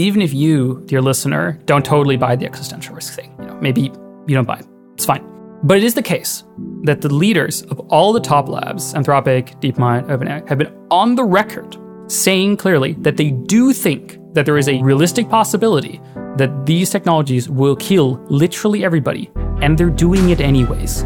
even if you, dear listener, don't totally buy the existential risk thing, you know, maybe you don't buy it, it's fine. But it is the case that the leaders of all the top labs, Anthropic, DeepMind, OpenAI, have been on the record saying clearly that they do think that there is a realistic possibility that these technologies will kill literally everybody, and they're doing it anyways.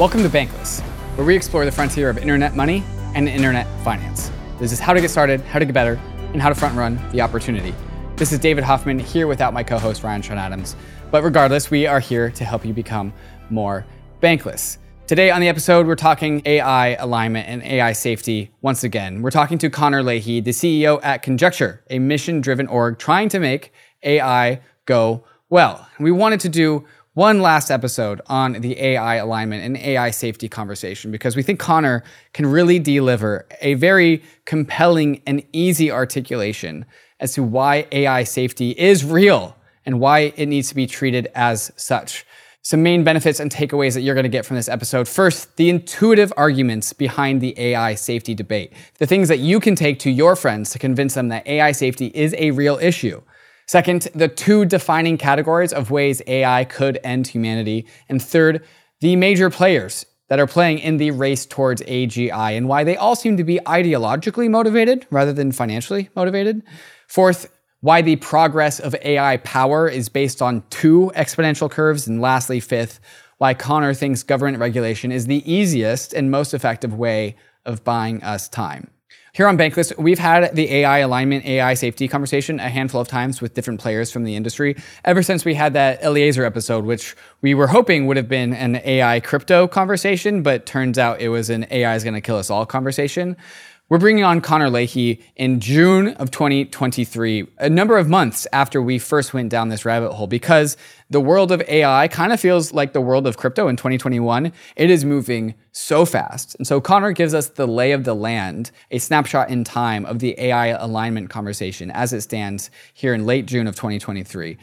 Welcome to Bankless, where we explore the frontier of internet money and internet finance. This is how to get started, how to get better, and how to front run the opportunity. This is David Hoffman here without my co host Ryan Sean Adams. But regardless, we are here to help you become more bankless. Today on the episode, we're talking AI alignment and AI safety once again. We're talking to Connor Leahy, the CEO at Conjecture, a mission driven org trying to make AI go well. We wanted to do one last episode on the AI alignment and AI safety conversation because we think Connor can really deliver a very compelling and easy articulation as to why AI safety is real and why it needs to be treated as such. Some main benefits and takeaways that you're going to get from this episode. First, the intuitive arguments behind the AI safety debate, the things that you can take to your friends to convince them that AI safety is a real issue. Second, the two defining categories of ways AI could end humanity. And third, the major players that are playing in the race towards AGI and why they all seem to be ideologically motivated rather than financially motivated. Fourth, why the progress of AI power is based on two exponential curves. And lastly, fifth, why Connor thinks government regulation is the easiest and most effective way of buying us time. Here on Bankless, we've had the AI alignment, AI safety conversation a handful of times with different players from the industry ever since we had that Eliezer episode, which we were hoping would have been an AI crypto conversation, but turns out it was an AI is going to kill us all conversation. We're bringing on Connor Leahy in June of 2023, a number of months after we first went down this rabbit hole, because the world of AI kind of feels like the world of crypto in 2021. It is moving so fast. And so Connor gives us the lay of the land, a snapshot in time of the AI alignment conversation as it stands here in late June of 2023,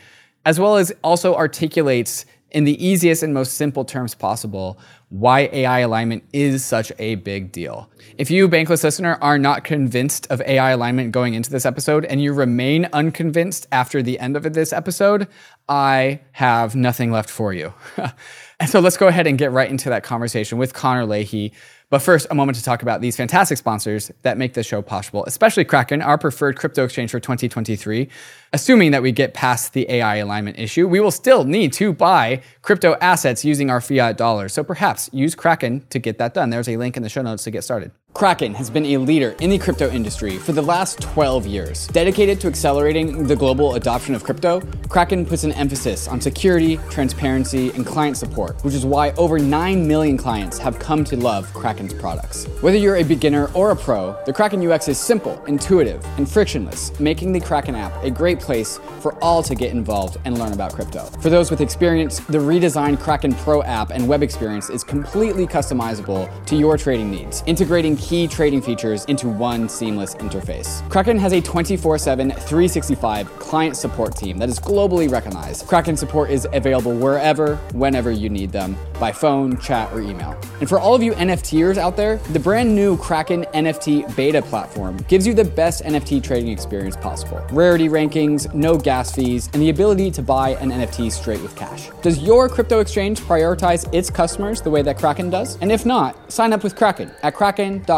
as well as also articulates in the easiest and most simple terms possible why AI alignment is such a big deal. If you, Bankless listener, are not convinced of AI alignment going into this episode and you remain unconvinced after the end of this episode, I have nothing left for you. and so let's go ahead and get right into that conversation with Connor Leahy. But first, a moment to talk about these fantastic sponsors that make this show possible, especially Kraken, our preferred crypto exchange for 2023. Assuming that we get past the AI alignment issue, we will still need to buy crypto assets using our fiat dollars. So perhaps use Kraken to get that done. There's a link in the show notes to get started. Kraken has been a leader in the crypto industry for the last 12 years. Dedicated to accelerating the global adoption of crypto, Kraken puts an emphasis on security, transparency, and client support, which is why over 9 million clients have come to love Kraken's products. Whether you're a beginner or a pro, the Kraken UX is simple, intuitive, and frictionless, making the Kraken app a great place for all to get involved and learn about crypto. For those with experience, the redesigned Kraken Pro app and web experience is completely customizable to your trading needs, integrating key trading features into one seamless interface. Kraken has a 24 7, 365 client support team that is globally recognized. Kraken support is available wherever, whenever you need them, by phone, chat, or email. And for all of you NFTers out there, the brand new Kraken NFT beta platform gives you the best NFT trading experience possible. Rarity rankings, no gas fees, and the ability to buy an NFT straight with cash. Does your crypto exchange prioritize its customers the way that Kraken does? And if not, sign up with Kraken at kraken.com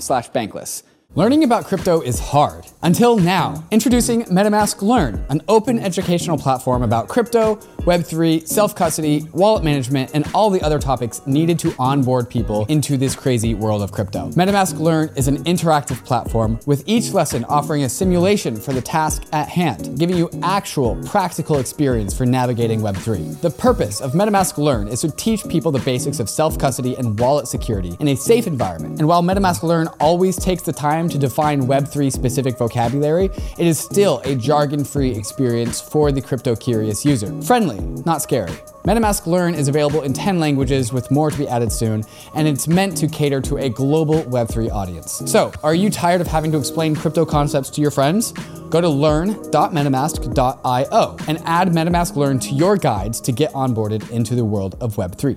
slash bankless. Learning about crypto is hard. Until now, introducing MetaMask Learn, an open educational platform about crypto, Web3, self custody, wallet management, and all the other topics needed to onboard people into this crazy world of crypto. MetaMask Learn is an interactive platform with each lesson offering a simulation for the task at hand, giving you actual practical experience for navigating Web3. The purpose of MetaMask Learn is to teach people the basics of self custody and wallet security in a safe environment. And while MetaMask Learn always takes the time to define Web3 specific vocabulary, it is still a jargon free experience for the crypto curious user. Friendly not scary. MetaMask Learn is available in 10 languages with more to be added soon, and it's meant to cater to a global Web3 audience. So, are you tired of having to explain crypto concepts to your friends? Go to learn.metamask.io and add MetaMask Learn to your guides to get onboarded into the world of Web3.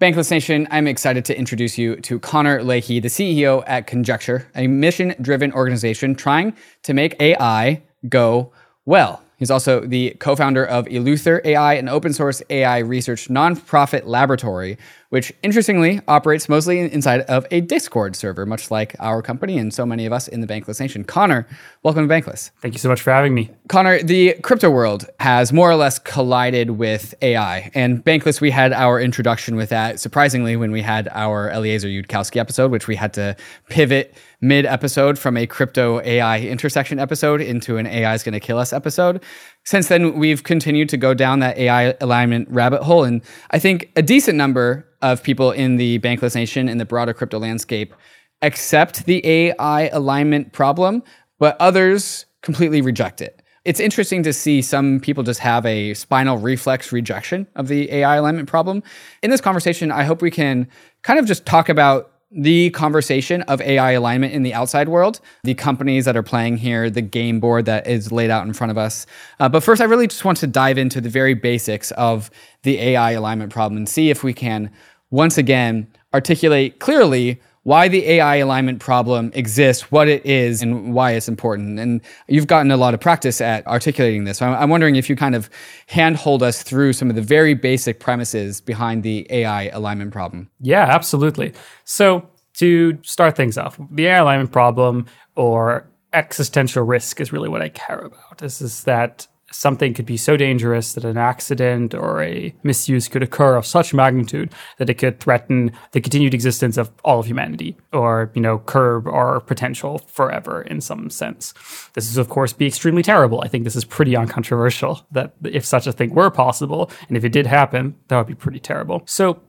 Bankless Nation, I'm excited to introduce you to Connor Leahy, the CEO at Conjecture, a mission driven organization trying to make AI go well. He's also the co founder of Eleuther AI, an open source AI research nonprofit laboratory, which interestingly operates mostly inside of a Discord server, much like our company and so many of us in the Bankless Nation. Connor, welcome to Bankless. Thank you so much for having me. Connor, the crypto world has more or less collided with AI. And Bankless, we had our introduction with that, surprisingly, when we had our Eliezer Yudkowsky episode, which we had to pivot mid episode from a crypto AI intersection episode into an AI is going to kill us episode. Since then, we've continued to go down that AI alignment rabbit hole. And I think a decent number of people in the Bankless Nation and the broader crypto landscape accept the AI alignment problem, but others completely reject it. It's interesting to see some people just have a spinal reflex rejection of the AI alignment problem. In this conversation, I hope we can kind of just talk about the conversation of AI alignment in the outside world, the companies that are playing here, the game board that is laid out in front of us. Uh, but first, I really just want to dive into the very basics of the AI alignment problem and see if we can once again articulate clearly why the AI alignment problem exists, what it is, and why it's important. And you've gotten a lot of practice at articulating this. So I'm wondering if you kind of handhold us through some of the very basic premises behind the AI alignment problem. Yeah, absolutely. So to start things off, the AI alignment problem or existential risk is really what I care about. This is that something could be so dangerous that an accident or a misuse could occur of such magnitude that it could threaten the continued existence of all of humanity or you know curb our potential forever in some sense. This is of course be extremely terrible. I think this is pretty uncontroversial that if such a thing were possible and if it did happen that would be pretty terrible. So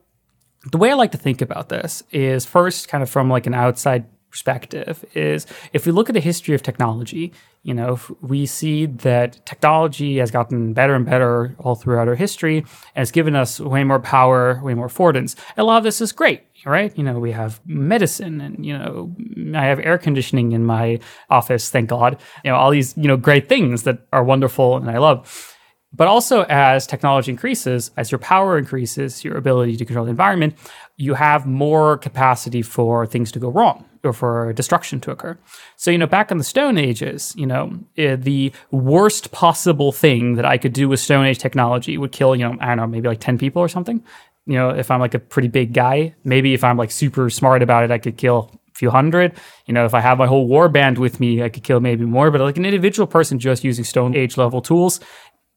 the way i like to think about this is first kind of from like an outside perspective is if we look at the history of technology, you know, we see that technology has gotten better and better all throughout our history and it's given us way more power, way more affordance. A lot of this is great, right? You know, we have medicine and, you know, I have air conditioning in my office, thank God. You know, all these, you know, great things that are wonderful and I love. But also, as technology increases, as your power increases, your ability to control the environment, you have more capacity for things to go wrong or for destruction to occur. So, you know, back in the Stone Ages, you know, eh, the worst possible thing that I could do with Stone Age technology would kill, you know, I don't know, maybe like 10 people or something. You know, if I'm like a pretty big guy, maybe if I'm like super smart about it, I could kill a few hundred. You know, if I have my whole war band with me, I could kill maybe more. But like an individual person just using Stone Age level tools,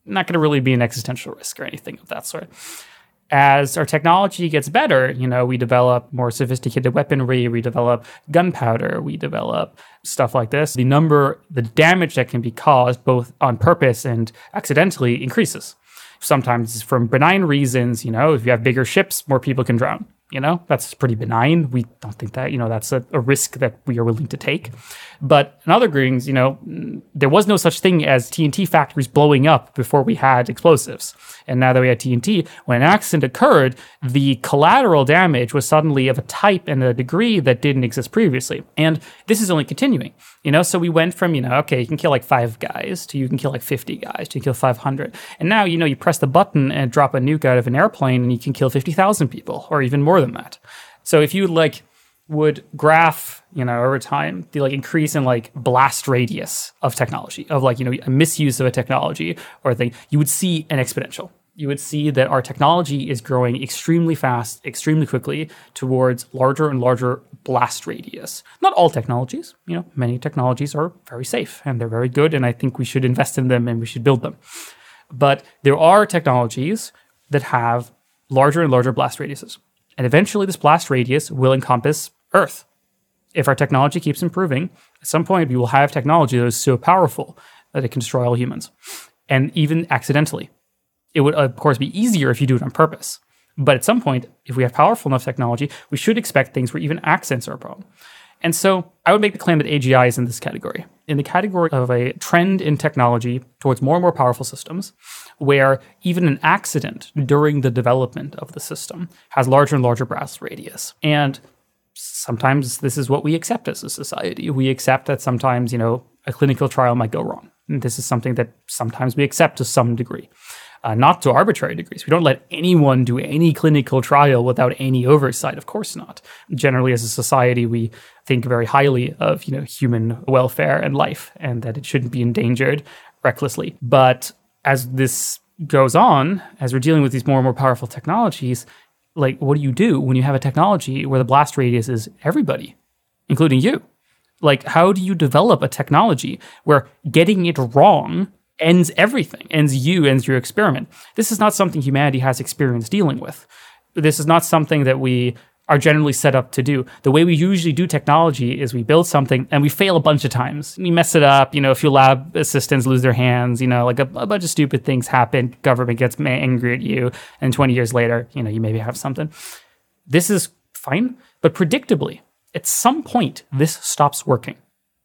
not going to really be an existential risk or anything of that sort as our technology gets better, you know, we develop more sophisticated weaponry, we develop gunpowder, we develop stuff like this. The number, the damage that can be caused both on purpose and accidentally increases. Sometimes from benign reasons, you know, if you have bigger ships, more people can drown. You know, that's pretty benign. We don't think that, you know, that's a, a risk that we are willing to take. But in other things, you know, there was no such thing as TNT factories blowing up before we had explosives. And now that we had TNT, when an accident occurred, the collateral damage was suddenly of a type and a degree that didn't exist previously. And this is only continuing, you know? So we went from, you know, okay, you can kill like five guys to you can kill like 50 guys to you kill 500. And now, you know, you press the button and drop a nuke out of an airplane and you can kill 50,000 people or even more than that. So if you like would graph, you know, over time, the like increase in like blast radius of technology, of like, you know, a misuse of a technology or a thing, you would see an exponential. You would see that our technology is growing extremely fast, extremely quickly towards larger and larger blast radius. Not all technologies, you know, many technologies are very safe and they're very good, and I think we should invest in them and we should build them. But there are technologies that have larger and larger blast radiuses. And eventually, this blast radius will encompass Earth. If our technology keeps improving, at some point we will have technology that is so powerful that it can destroy all humans, and even accidentally. It would, of course, be easier if you do it on purpose. But at some point, if we have powerful enough technology, we should expect things where even accents are a problem. And so I would make the claim that AGI is in this category, in the category of a trend in technology towards more and more powerful systems, where even an accident during the development of the system has larger and larger blast radius. And sometimes this is what we accept as a society. We accept that sometimes, you know, a clinical trial might go wrong. And this is something that sometimes we accept to some degree uh, not to arbitrary degrees. We don't let anyone do any clinical trial without any oversight. Of course not. Generally, as a society, we think very highly of you know human welfare and life, and that it shouldn't be endangered recklessly. But as this goes on, as we're dealing with these more and more powerful technologies, like what do you do when you have a technology where the blast radius is everybody, including you? Like, how do you develop a technology where getting it wrong ends everything, ends you, ends your experiment. This is not something humanity has experience dealing with. This is not something that we are generally set up to do. The way we usually do technology is we build something and we fail a bunch of times. We mess it up, you know, a few lab assistants lose their hands, you know, like a, a bunch of stupid things happen, government gets angry at you, and 20 years later, you know, you maybe have something. This is fine, but predictably, at some point, this stops working.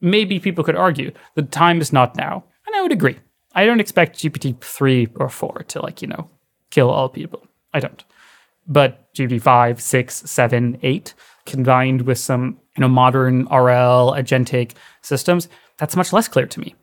Maybe people could argue the time is not now, and I would agree. I don't expect GPT three or four to like you know kill all people. I don't. But GPT five, six, seven, eight, combined with some you know modern RL agentic systems, that's much less clear to me.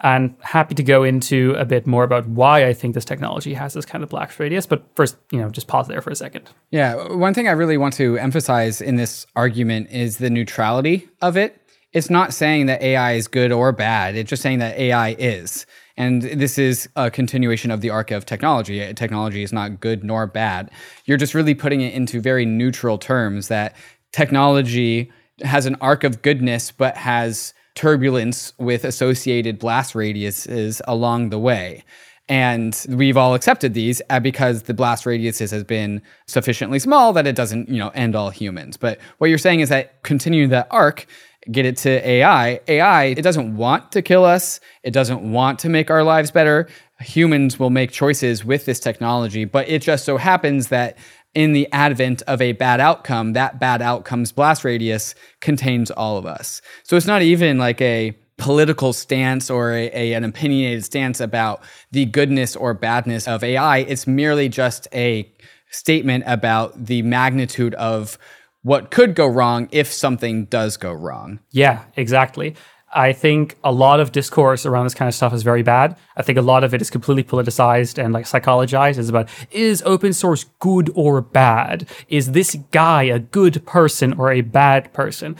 And happy to go into a bit more about why I think this technology has this kind of blast radius. But first, you know, just pause there for a second. Yeah, one thing I really want to emphasize in this argument is the neutrality of it. It's not saying that AI is good or bad. It's just saying that AI is. And this is a continuation of the arc of technology. Technology is not good nor bad. You're just really putting it into very neutral terms that technology has an arc of goodness, but has turbulence with associated blast radiuses along the way. And we've all accepted these uh, because the blast radiuses has been sufficiently small that it doesn't, you know, end all humans. But what you're saying is that continuing that arc get it to AI. AI, it doesn't want to kill us. It doesn't want to make our lives better. Humans will make choices with this technology, but it just so happens that in the advent of a bad outcome, that bad outcome's blast radius contains all of us. So it's not even like a political stance or a, a, an opinionated stance about the goodness or badness of AI. It's merely just a statement about the magnitude of what could go wrong if something does go wrong. Yeah, exactly. I think a lot of discourse around this kind of stuff is very bad. I think a lot of it is completely politicized and like psychologized. It's about is open source good or bad? Is this guy a good person or a bad person?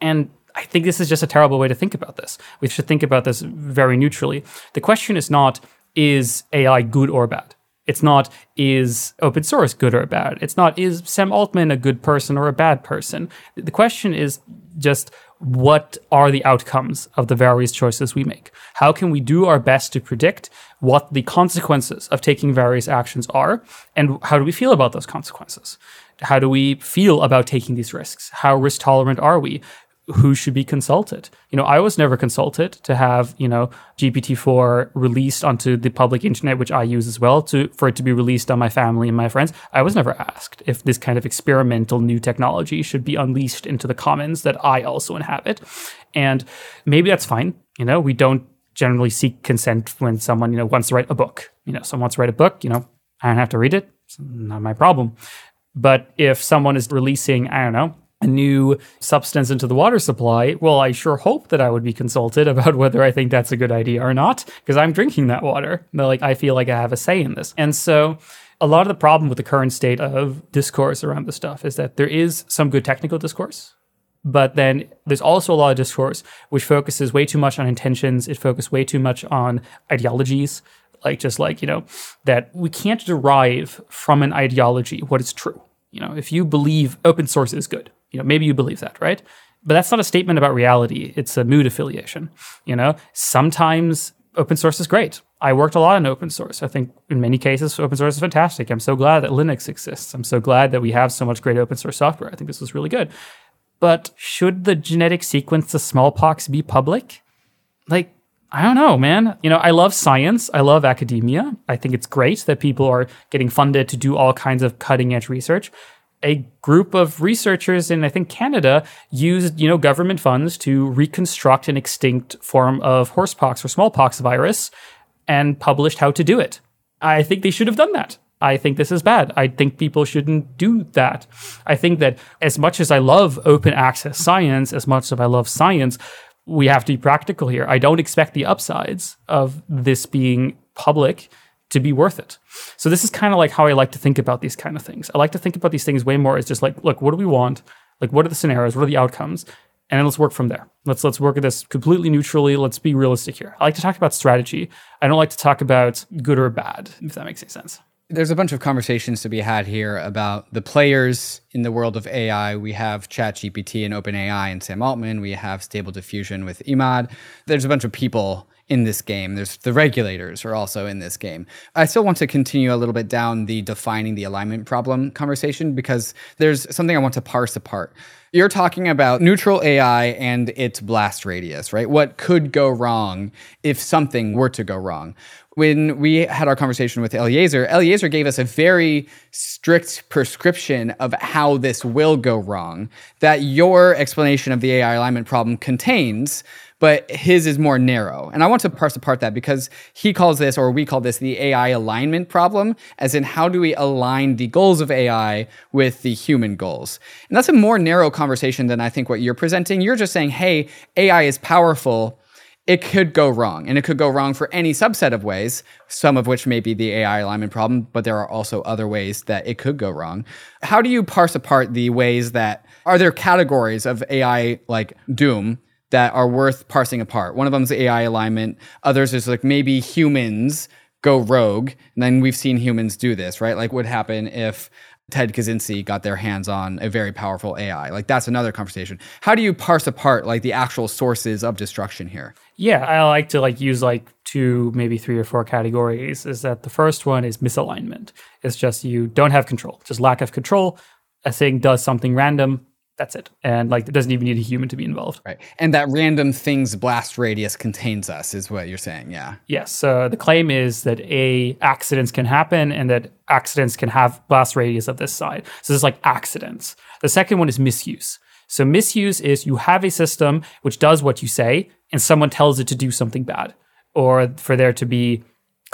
And I think this is just a terrible way to think about this. We should think about this very neutrally. The question is not is AI good or bad? It's not is open source good or bad. It's not is Sam Altman a good person or a bad person. The question is just what are the outcomes of the various choices we make? How can we do our best to predict what the consequences of taking various actions are? And how do we feel about those consequences? How do we feel about taking these risks? How risk tolerant are we? Who should be consulted. You know, I was never consulted to have, you know, GPT-4 released onto the public internet, which I use as well, to for it to be released on my family and my friends. I was never asked if this kind of experimental new technology should be unleashed into the commons that I also inhabit. And maybe that's fine. You know, we don't generally seek consent when someone, you know, wants to write a book. You know, someone wants to write a book, you know, I don't have to read it. It's not my problem. But if someone is releasing, I don't know, a new substance into the water supply, well, I sure hope that I would be consulted about whether I think that's a good idea or not, because I'm drinking that water. But like, I feel like I have a say in this. And so, a lot of the problem with the current state of discourse around this stuff is that there is some good technical discourse, but then there's also a lot of discourse which focuses way too much on intentions. It focuses way too much on ideologies, like just like, you know, that we can't derive from an ideology what is true. You know, if you believe open source is good, You know, maybe you believe that, right? But that's not a statement about reality. It's a mood affiliation. You know, sometimes open source is great. I worked a lot in open source. I think in many cases, open source is fantastic. I'm so glad that Linux exists. I'm so glad that we have so much great open source software. I think this is really good. But should the genetic sequence of smallpox be public? Like, I don't know, man. You know, I love science. I love academia. I think it's great that people are getting funded to do all kinds of cutting edge research. A group of researchers in, I think, Canada used, you know, government funds to reconstruct an extinct form of horsepox or smallpox virus and published how to do it. I think they should have done that. I think this is bad. I think people shouldn't do that. I think that as much as I love open access science, as much as I love science, we have to be practical here. I don't expect the upsides of this being public to be worth it. So this is kind of like how I like to think about these kind of things. I like to think about these things way more as just like, look, what do we want? Like, what are the scenarios? What are the outcomes? And then let's work from there. Let's let's work at this completely neutrally. Let's be realistic here. I like to talk about strategy. I don't like to talk about good or bad, if that makes any sense. There's a bunch of conversations to be had here about the players in the world of AI. We have ChatGPT and OpenAI and Sam Altman. We have Stable Diffusion with Emad. There's a bunch of people in this game. There's the regulators are also in this game. I still want to continue a little bit down the defining the alignment problem conversation because there's something I want to parse apart. You're talking about neutral AI and its blast radius, right? What could go wrong if something were to go wrong? when we had our conversation with Eliezer, Eliezer gave us a very strict prescription of how this will go wrong that your explanation of the AI alignment problem contains, but his is more narrow. And I want to parse apart that because he calls this, or we call this, the AI alignment problem, as in how do we align the goals of AI with the human goals? And that's a more narrow conversation than I think what you're presenting. You're just saying, hey, AI is powerful it could go wrong. And it could go wrong for any subset of ways, some of which may be the AI alignment problem, but there are also other ways that it could go wrong. How do you parse apart the ways that are there categories of AI like doom that are worth parsing apart? One of them is AI alignment, others is like maybe humans go rogue. And then we've seen humans do this, right? Like what happen if Ted Kaczynski got their hands on a very powerful AI. Like that's another conversation. How do you parse apart like the actual sources of destruction here? Yeah, I like to like use like two, maybe three or four categories. Is that the first one is misalignment. It's just you don't have control, just lack of control. A thing does something random, that's it. And like it doesn't even need a human to be involved. Right. And that random thing's blast radius contains us is what you're saying. Yeah. Yes. So the claim is that a accidents can happen and that accidents can have blast radius of this side. So this is like accidents. The second one is misuse. So misuse is you have a system which does what you say and someone tells it to do something bad or for there to be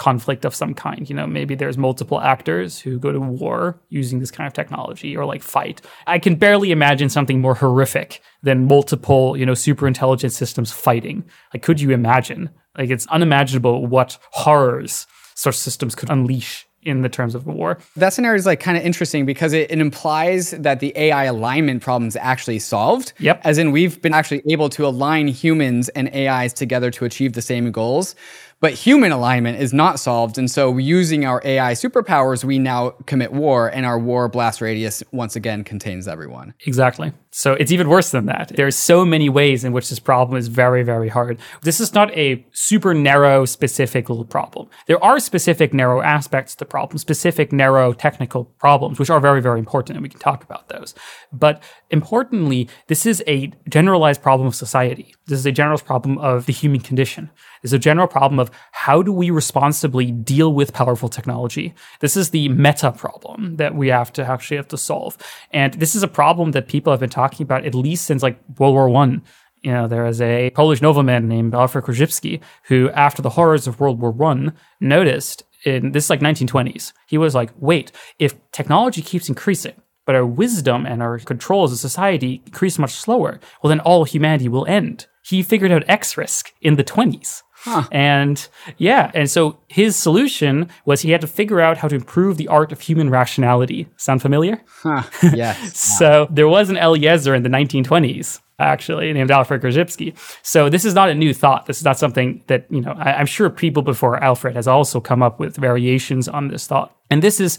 conflict of some kind. You know, maybe there's multiple actors who go to war using this kind of technology or like fight. I can barely imagine something more horrific than multiple, you know, super intelligent systems fighting. Like, could you imagine? Like, it's unimaginable what horrors such systems could unleash in the terms of war. That scenario is like kind of interesting because it, it, implies that the AI alignment problem is actually solved. Yep. As in, we've been actually able to align humans and AIs together to achieve the same goals. But human alignment is not solved. And so using our AI superpowers, we now commit war, and our war blast radius once again contains everyone. Exactly. So it's even worse than that. There's so many ways in which this problem is very, very hard. This is not a super narrow, specific little problem. There are specific narrow aspects to the problem, specific narrow technical problems, which are very, very important, and we can talk about those. But importantly, this is a generalized problem of society. This is a general problem of the human condition is a general problem of how do we responsibly deal with powerful technology. This is the meta problem that we have to actually have to solve. And this is a problem that people have been talking about at least since like World War One. You know, there is a Polish nobleman named Alfred Korzybski who, after the horrors of World War One, noticed in this is like 1920s. He was like, wait, if technology keeps increasing, but our wisdom and our control as a society increase much slower, well, then all humanity will end. He figured out X risk in the 20s. Huh. And yeah, and so his solution was he had to figure out how to improve the art of human rationality. Sound familiar? Huh. Yes. so there was an Eliezer in the 1920s actually named Alfred Korzybski. So this is not a new thought. This is not something that, you know, I, I'm sure people before Alfred has also come up with variations on this thought. And this is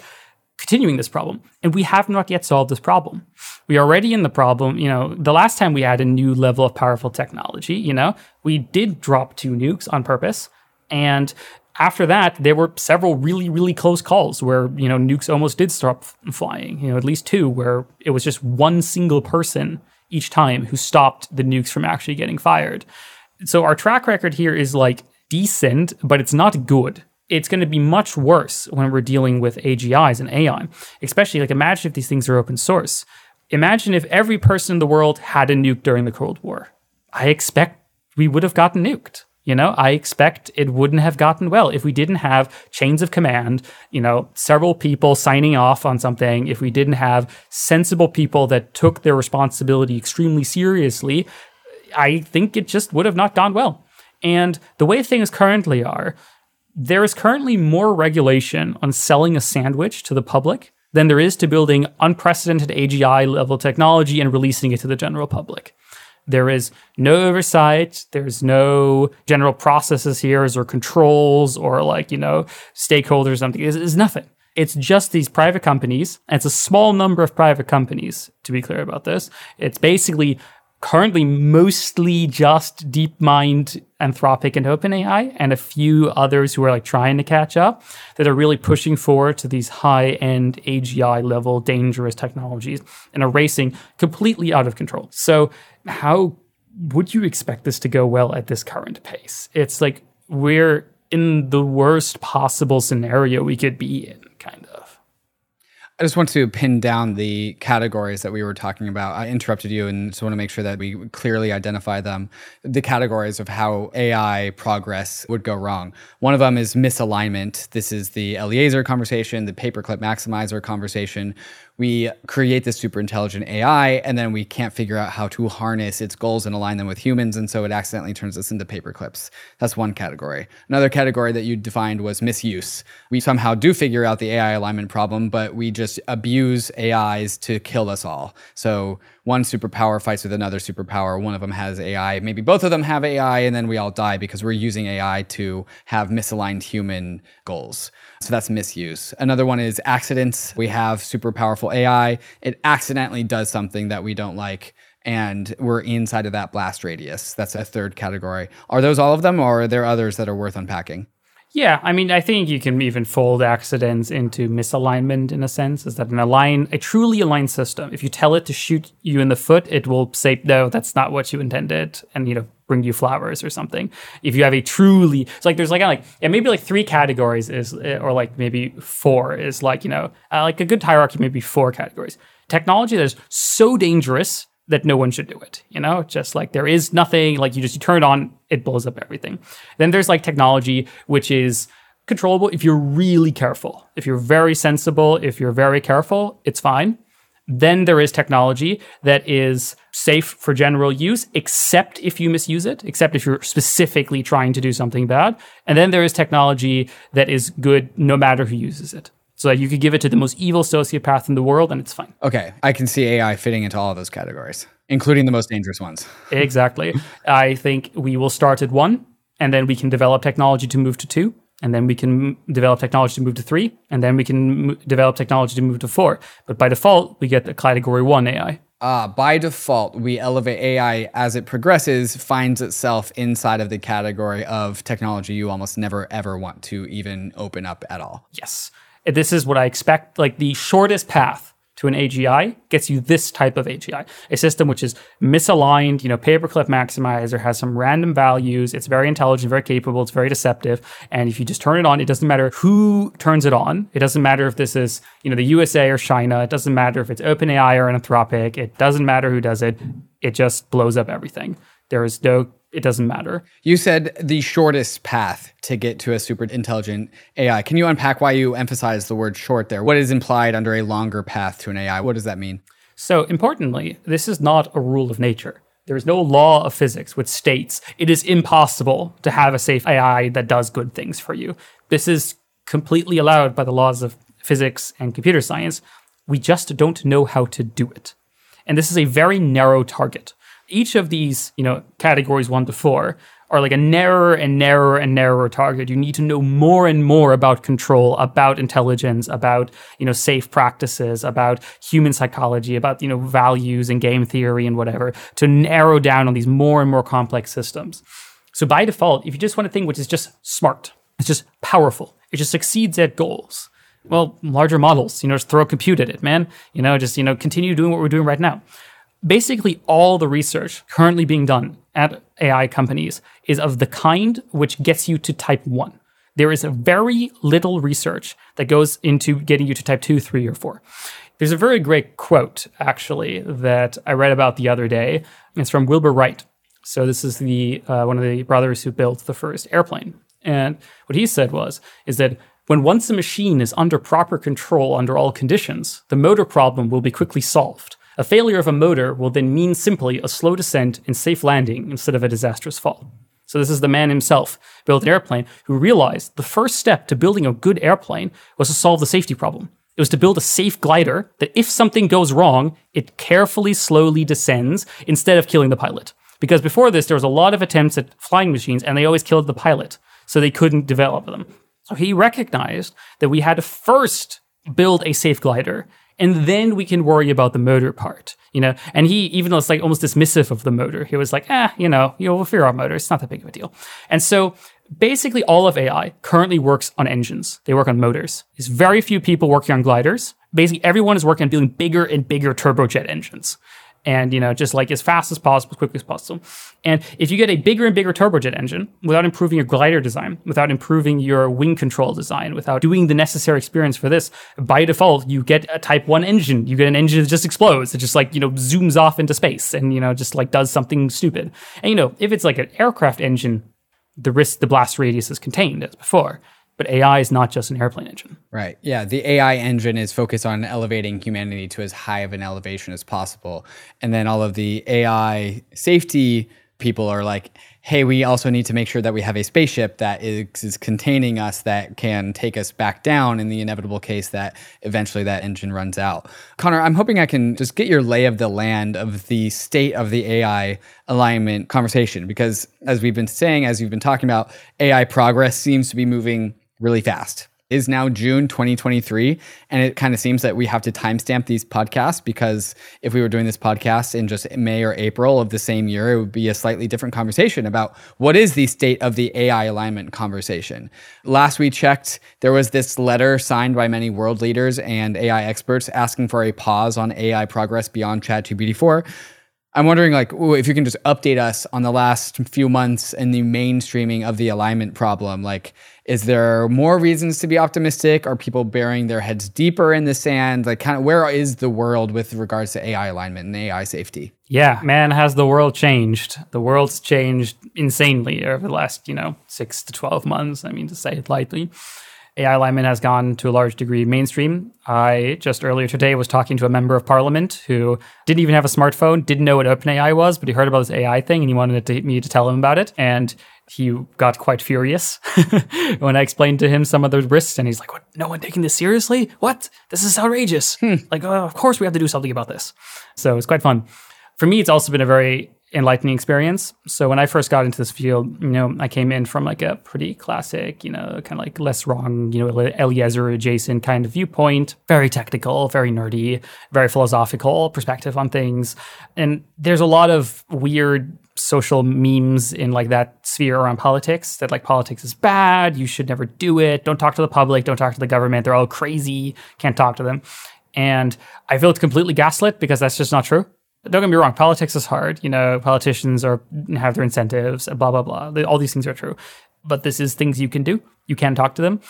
continuing this problem. And we have not yet solved this problem. We are already in the problem. You know, the last time we had a new level of powerful technology, you know, we did drop two nukes on purpose. And after that, there were several really, really close calls where, you know, nukes almost did stop flying, you know, at least two, where it was just one single person each time who stopped the nukes from actually getting fired. So our track record here is like decent, but it's not good it's going to be much worse when we're dealing with AGIs and AI. Especially, like, imagine if these things are open source. Imagine if every person in the world had a nuke during the Cold War. I expect we would have gotten nuked. You know, I expect it wouldn't have gotten well if we didn't have chains of command, you know, several people signing off on something, if we didn't have sensible people that took their responsibility extremely seriously, I think it just would have not gone well. And the way things currently are, there is currently more regulation on selling a sandwich to the public than there is to building unprecedented AGI level technology and releasing it to the general public. There is no oversight. There's no general processes here or controls or like, you know, stakeholders or something. It's nothing. It's just these private companies, and it's a small number of private companies, to be clear about this. It's basically currently mostly just DeepMind, Anthropic, and OpenAI, and a few others who are like trying to catch up that are really pushing forward to these high end AGI level dangerous technologies and are racing completely out of control. So, how would you expect this to go well at this current pace? It's like we're in the worst possible scenario we could be in. I just want to pin down the categories that we were talking about. I interrupted you and just want to make sure that we clearly identify them. The categories of how AI progress would go wrong. One of them is misalignment. This is the Eliezer conversation, the paperclip maximizer conversation, we create this super intelligent AI and then we can't figure out how to harness its goals and align them with humans. And so it accidentally turns us into paperclips. That's one category. Another category that you defined was misuse. We somehow do figure out the AI alignment problem, but we just abuse AIs to kill us all. So one superpower fights with another superpower. One of them has AI. Maybe both of them have AI, and then we all die because we're using AI to have misaligned human goals. So that's misuse. Another one is accidents. We have super powerful AI. It accidentally does something that we don't like and we're inside of that blast radius. That's a third category. Are those all of them, or are there others that are worth unpacking? Yeah, I mean, I think you can even fold accidents into misalignment in a sense. Is that an align, a truly aligned system? If you tell it to shoot you in the foot, it will say, "No, that's not what you intended," and you know, bring you flowers or something. If you have a truly, it's like there's like like yeah, maybe like three categories is or like maybe four is like you know uh, like a good hierarchy maybe four categories. Technology that is so dangerous that no one should do it. You know, just like there is nothing like you just you turn it on, it blows up everything. Then there's like technology which is controllable if you're really careful. If you're very sensible, if you're very careful, it's fine. Then there is technology that is safe for general use, except if you misuse it, except if you're specifically trying to do something bad. And then there is technology that is good no matter who uses it. So that you could give it to the most evil sociopath in the world and it's fine. Okay. I can see AI fitting into all of those categories, including the most dangerous ones. exactly. I think we will start at one and then we can develop technology to move to two and then we can develop technology to move to three, and then we can m- develop technology to move to four. But by default, we get the category one AI. Uh, by default, we elevate AI as it progresses, finds itself inside of the category of technology you almost never ever want to even open up at all. Yes. This is what I expect. Like the shortest path to an AGI gets you this type of AGI, a system which is misaligned. You know, paperclip maximizer has some random values. It's very intelligent, very capable. It's very deceptive. And if you just turn it on, it doesn't matter who turns it on. It doesn't matter if this is, you know, the USA or China. It doesn't matter if it's OpenAI or Anthropic. It doesn't matter who does it. It just blows up everything. There is no it doesn't matter. You said the shortest path to get to a super intelligent AI. Can you unpack why you emphasize the word short there? What is implied under a longer path to an AI? What does that mean? So, importantly, this is not a rule of nature. There is no law of physics which states it is impossible to have a safe AI that does good things for you. This is completely allowed by the laws of physics and computer science. We just don't know how to do it. And this is a very narrow target each of these, you know, categories one to four are like a narrower and narrower and narrower target. You need to know more and more about control, about intelligence, about, you know, safe practices, about human psychology, about, you know, values and game theory and whatever to narrow down on these more and more complex systems. So by default, if you just want a thing which is just smart, it's just powerful, it just succeeds at goals. Well, larger models, you know, just throw compute at it, man. You know, just, you know, continue doing what we're doing right now basically all the research currently being done at AI companies is of the kind which gets you to type 1. There is very little research that goes into getting you to type 2, 3, or 4. There's a very great quote, actually, that I read about the other day. It's from Wilbur Wright. So this is the uh, one of the brothers who built the first airplane. And what he said was, is that when once a machine is under proper control under all conditions, the motor problem will be quickly solved. A failure of a motor will then mean simply a slow descent and safe landing instead of a disastrous fall. So this is the man himself, built an airplane, who realized the first step to building a good airplane was to solve the safety problem. It was to build a safe glider that if something goes wrong, it carefully, slowly descends instead of killing the pilot. Because before this, there was a lot of attempts at flying machines and they always killed the pilot. So they couldn't develop them. So he recognized that we had to first build a safe glider and then we can worry about the motor part, you know. And he, even though it's like almost dismissive of the motor, he was like, eh, you know, you know, we'll figure out motor. It's not that big of a deal. And so basically all of AI currently works on engines. They work on motors. There's very few people working on gliders. Basically, everyone is working on building bigger and bigger turbojet engines and you know just like as fast as possible as quickly as possible. And if you get a bigger and bigger turbojet engine without improving your glider design without improving your wing control design without doing the necessary experience for this by default you get a type 1 engine. You get an engine that just explodes it just like you know zooms off into space and you know just like does something stupid. And you know if it's like an aircraft engine the risk the blast radius is contained as before but AI is not just an airplane engine. Right. Yeah. The AI engine is focused on elevating humanity to as high of an elevation as possible. And then all of the AI safety people are like, hey, we also need to make sure that we have a spaceship that is, is, containing us that can take us back down in the inevitable case that eventually that engine runs out. Connor, I'm hoping I can just get your lay of the land of the state of the AI alignment conversation because as we've been saying, as you've been talking about, AI progress seems to be moving really fast. Is now June 2023. And it kind of seems that we have to timestamp these podcasts because if we were doing this podcast in just May or April of the same year, it would be a slightly different conversation about what is the state of the AI alignment conversation. Last we checked, there was this letter signed by many world leaders and AI experts asking for a pause on AI progress beyond ChatGPT 4. I'm wondering, like, if you can just update us on the last few months and the mainstreaming of the alignment problem. Like, is there more reasons to be optimistic? Are people burying their heads deeper in the sand? Like, kind of, where is the world with regards to AI alignment and AI safety? Yeah, man, has the world changed? The world's changed insanely over the last, you know, six to 12 months. I mean, to say it lightly. AI alignment has gone to a large degree mainstream. I just earlier today was talking to a member of parliament who didn't even have a smartphone, didn't know what OpenAI was, but he heard about this AI thing and he wanted to, me to tell him about it. And he got quite furious when I explained to him some of the risks. And he's like, "What? No one taking this seriously? What? This is outrageous! Hmm. Like, oh, of course we have to do something about this." So it's quite fun. For me, it's also been a very enlightening experience. So when I first got into this field, you know, I came in from like a pretty classic, you know, kind of like LessWrong, you know, Eliezer adjacent kind of viewpoint, very technical, very nerdy, very philosophical perspective on things. And there's a lot of weird social memes in like that sphere around politics that like politics is bad, you should never do it, don't talk to the public, don't talk to the government, they're all crazy, can't talk to them. And I feel it's completely gaslit because that's just not true don't get me wrong, politics is hard. You know, politicians are have their incentives, blah blah blah. All these things are true, but this is things you can do. You can talk to them.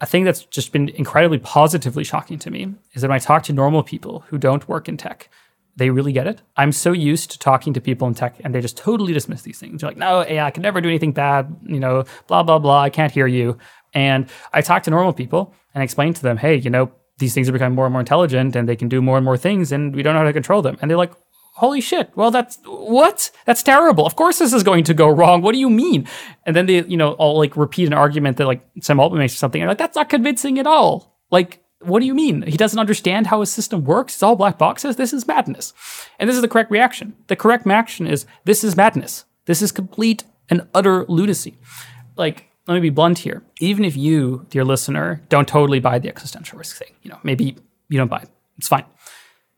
A thing that's just been incredibly positively shocking to me is that when I talk to normal people who don't work in tech, they really get it. I'm so used to talking to people in tech and they just totally dismiss these things. They're like, no, AI can never do anything bad, you know, blah, blah, blah. I can't hear you. And I talk to normal people and explain to them, hey, you know, these things are becoming more and more intelligent and they can do more and more things and we don't know how to control them. And they're like, holy shit well that's what that's terrible of course this is going to go wrong what do you mean and then they you know all like repeat an argument that like sam altman makes or something and like that's not convincing at all like what do you mean he doesn't understand how his system works it's all black boxes this is madness and this is the correct reaction the correct reaction is this is madness this is complete and utter lunacy. Like, let me be blunt here. Even if you, dear listener, don't totally buy the existential risk thing, you know, maybe you don't buy it. It's fine.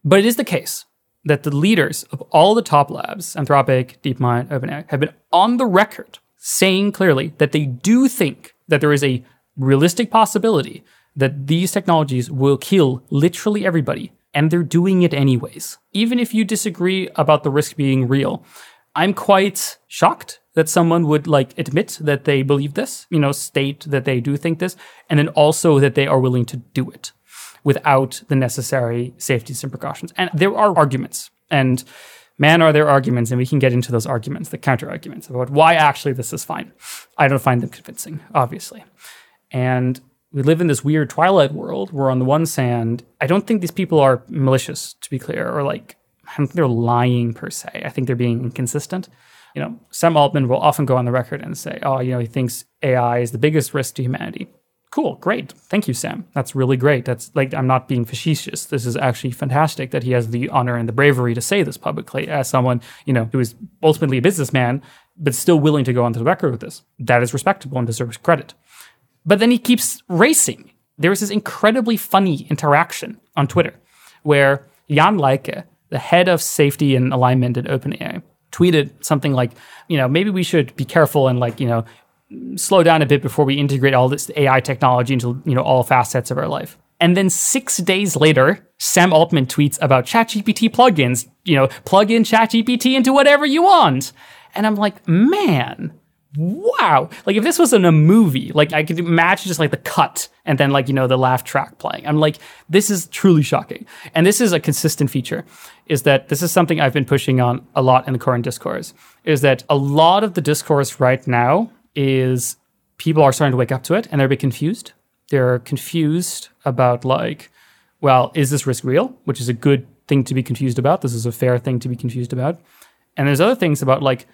But it is the case that the leaders of all the top labs, Anthropic, DeepMind, OpenAI, have been on the record saying clearly that they do think that there is a realistic possibility that these technologies will kill literally everybody, and they're doing it anyways. Even if you disagree about the risk being real, I'm quite shocked that someone would like admit that they believe this, you know, state that they do think this, and then also that they are willing to do it without the necessary safeties and precautions. And there are arguments, and man, are there arguments, and we can get into those arguments, the counter arguments about why actually this is fine. I don't find them convincing, obviously. And we live in this weird twilight world where, on the one hand, I don't think these people are malicious, to be clear, or like, I don't think they're lying per se. I think they're being inconsistent. You know, Sam Altman will often go on the record and say, oh, you know, he thinks AI is the biggest risk to humanity. Cool, great. Thank you, Sam. That's really great. That's like, I'm not being facetious. This is actually fantastic that he has the honor and the bravery to say this publicly as someone, you know, who is ultimately a businessman, but still willing to go onto the record with this. That is respectable and deserves credit. But then he keeps racing. There is this incredibly funny interaction on Twitter where Jan Leike, the head of safety and alignment at OpenAI, tweeted something like, you know, maybe we should be careful and like, you know, slow down a bit before we integrate all this AI technology into, you know, all facets of our life. And then six days later, Sam Altman tweets about ChatGPT plugins, you know, plug in ChatGPT into whatever you want. And I'm like, man, wow. Like if this was in a movie, like I could imagine just like the cut and then like, you know, the laugh track playing. I'm like, this is truly shocking. And this is a consistent feature is that this is something I've been pushing on a lot in the current discourse is that a lot of the discourse right now is people are starting to wake up to it and they're a bit confused. They're confused about like, well, is this risk real? Which is a good thing to be confused about. This is a fair thing to be confused about. And there's other things about like,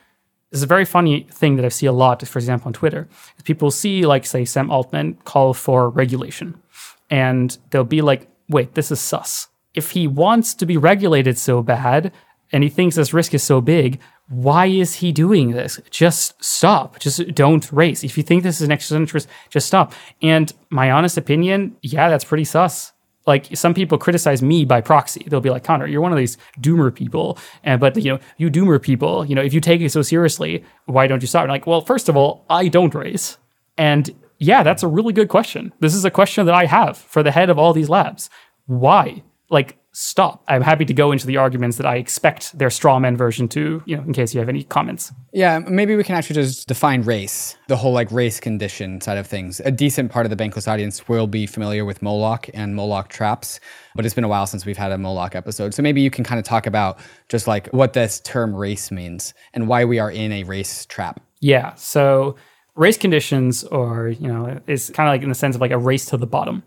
is a very funny thing that I see a lot, for example, on Twitter. People see, like, say, Sam Altman call for regulation, and they'll be like, wait, this is sus. If he wants to be regulated so bad and he thinks this risk is so big, why is he doing this? Just stop. Just don't race. If you think this is an interest, just stop. And my honest opinion, yeah, that's pretty sus like some people criticize me by proxy. They'll be like, Connor, you're one of these doomer people. And but you know, you doomer people, you know, if you take it so seriously, why don't you stop? And like, well, first of all, I don't race. And yeah, that's a really good question. This is a question that I have for the head of all these labs. Why? Like, stop. I'm happy to go into the arguments that I expect their strawman version to, you know, in case you have any comments. Yeah, maybe we can actually just define race, the whole like race condition side of things. A decent part of the Bankless audience will be familiar with Moloch and Moloch traps, but it's been a while since we've had a Moloch episode. So maybe you can kind of talk about just like what this term race means and why we are in a race trap. Yeah. So race conditions or, you know, is kind of like in the sense of like a race to the bottom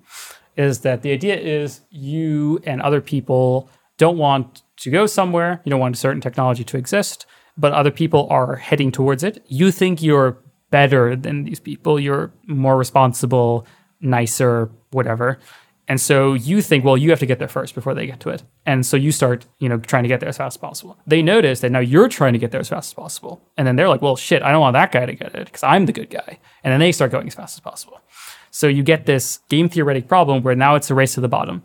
is that the idea is you and other people don't want to go somewhere, you don't want a certain technology to exist, but other people are heading towards it. You think you're better than these people, you're more responsible, nicer, whatever. And so you think, well, you have to get there first before they get to it. And so you start, you know, trying to get there as fast as possible. They notice that now you're trying to get there as fast as possible. And then they're like, well, shit, I don't want that guy to get it because I'm the good guy. And then they start going as fast as possible. So you get this game theoretic problem where now it's a race to the bottom.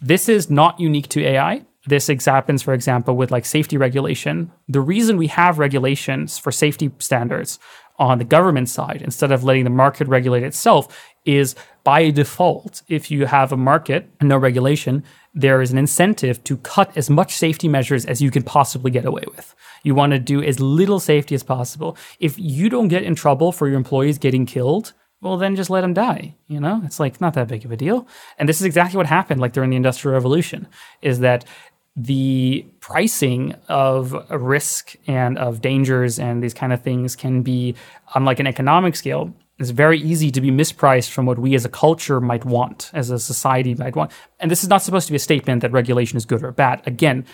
This is not unique to AI. This happens, for example, with like safety regulation. The reason we have regulations for safety standards on the government side instead of letting the market regulate itself is by default, if you have a market and no regulation, there is an incentive to cut as much safety measures as you can possibly get away with. You want to do as little safety as possible. If you don't get in trouble for your employees getting killed, well then just let them die you know it's like not that big of a deal and this is exactly what happened like during the industrial revolution is that the pricing of risk and of dangers and these kind of things can be on like an economic scale it's very easy to be mispriced from what we as a culture might want as a society might want and this is not supposed to be a statement that regulation is good or bad again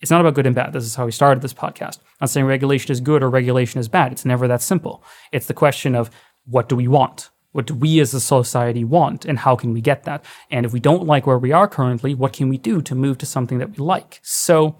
it's not about good and bad. This is how we started this podcast. I'm not saying regulation is good or regulation is bad. It's never that simple. It's the question of what do we want? What do we as a society want and how can we get that? And if we don't like where we are currently, what can we do to move to something that we like? So,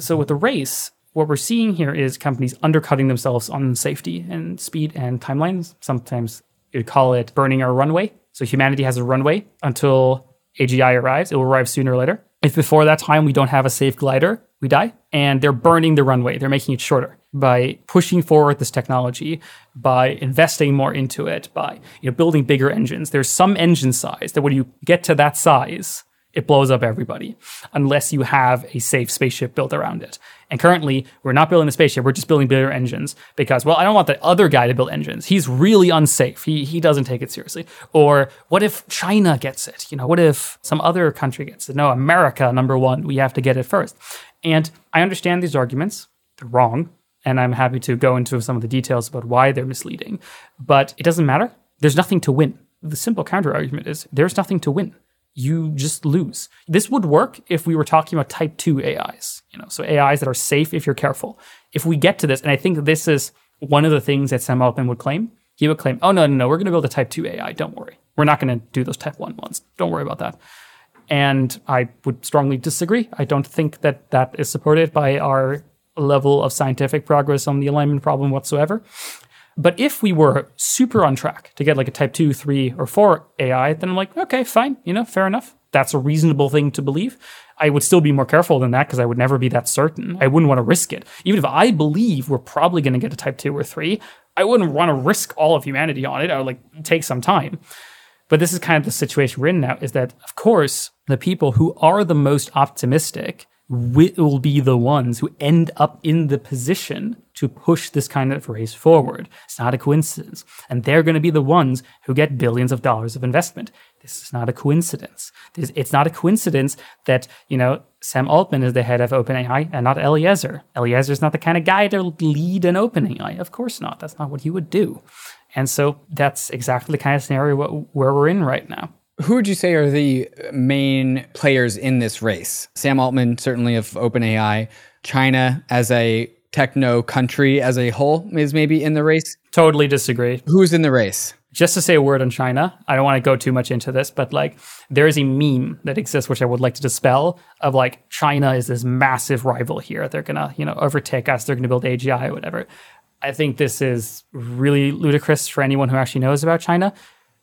so with the race, what we're seeing here is companies undercutting themselves on safety and speed and timelines. Sometimes you'd call it burning our runway. So humanity has a runway until AGI arrives. It will arrive sooner or later. If before that time we don't have a safe glider, we die. And they're burning the runway. They're making it shorter by pushing forward this technology, by investing more into it, by you know building bigger engines. There's some engine size that when you get to that size, it blows up everybody unless you have a safe spaceship built around it. And currently, we're not building a spaceship, we're just building bigger engines because, well, I don't want the other guy to build engines. He's really unsafe. He, he doesn't take it seriously. Or what if China gets it? You know, what if some other country gets it? No, America, number one, we have to get it first. And I understand these arguments, they're wrong. And I'm happy to go into some of the details about why they're misleading. But it doesn't matter. There's nothing to win. The simple counter argument is there's nothing to win you just lose. This would work if we were talking about type 2 AIs, you know, so AIs that are safe if you're careful. If we get to this, and I think this is one of the things that Sam Altman would claim, he would claim, oh, no, no, no, we're going to build a type 2 AI. Don't worry. We're not going to do those type 1 ones. Don't worry about that. And I would strongly disagree. I don't think that that is supported by our level of scientific progress on the alignment problem whatsoever. But if we were super on track to get like a type 2, 3, or 4 AI, then I'm like, okay, fine, you know, fair enough. That's a reasonable thing to believe. I would still be more careful than that because I would never be that certain. I wouldn't want to risk it. Even if I believe we're probably going to get a type 2 or 3, I wouldn't want to risk all of humanity on it. I would like take some time. But this is kind of the situation we're in now is that, of course, the people who are the most optimistic will be the ones who end up in the position to push this kind of race forward. It's not a coincidence. And they're going to be the ones who get billions of dollars of investment. This is not a coincidence. This, it's not a coincidence that, you know, Sam Altman is the head of OpenAI and not Eliezer. Eliezer is not the kind of guy to lead an OpenAI. Of course not. That's not what he would do. And so that's exactly the kind of scenario where we're in right now. Who would you say are the main players in this race? Sam Altman, certainly of OpenAI. China as a techno country as a whole is maybe in the race. Totally disagree. Who's in the race? Just to say a word on China, I don't want to go too much into this, but like there is a meme that exists which I would like to dispel of like China is this massive rival here. They're gonna, you know, overtake us, they're gonna build AGI or whatever. I think this is really ludicrous for anyone who actually knows about China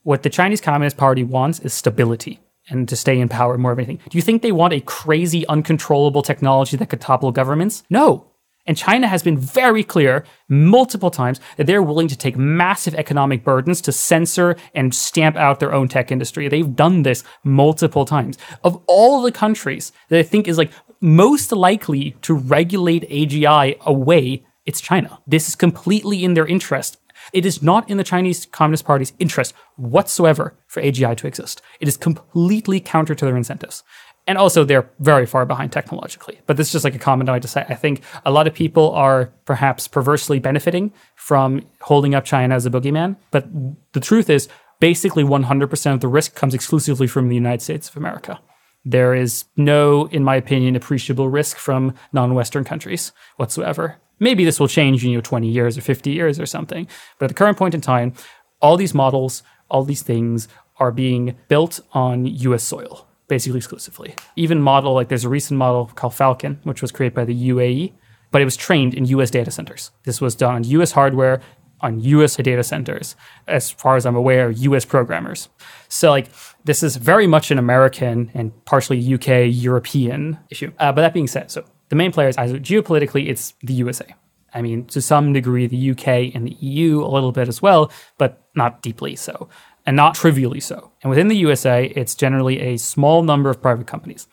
what the Chinese Communist Party wants is stability and to stay in power more of anything. Do you think they want a crazy, uncontrollable technology that could topple governments? No. And China has been very clear multiple times that they're willing to take massive economic burdens to censor and stamp out their own tech industry. They've done this multiple times. Of all the countries that I think is like most likely to regulate AGI away, it's China. This is completely in their interest it is not in the Chinese Communist Party's interest whatsoever for AGI to exist. It is completely counter to their incentives. And also, they're very far behind technologically. But this is just like a comment I like to say. I think a lot of people are perhaps perversely benefiting from holding up China as a boogeyman. But the truth is, basically 100% of the risk comes exclusively from the United States of America. There is no, in my opinion, appreciable risk from non Western countries whatsoever. Maybe this will change in you know 20 years or 50 years or something. But at the current point in time, all these models, all these things are being built on US soil, basically exclusively. Even model like there's a recent model called Falcon, which was created by the UAE, but it was trained in US data centers. This was done on US hardware on US data centers, as far as I'm aware, US programmers. So like this is very much an American and partially UK European issue. Uh, but that being said, so the main players, as geopolitically, it's the USA. I mean, to some degree, the UK and the EU a little bit as well, but not deeply so, and not trivially so. And within the USA, it's generally a small number of private companies.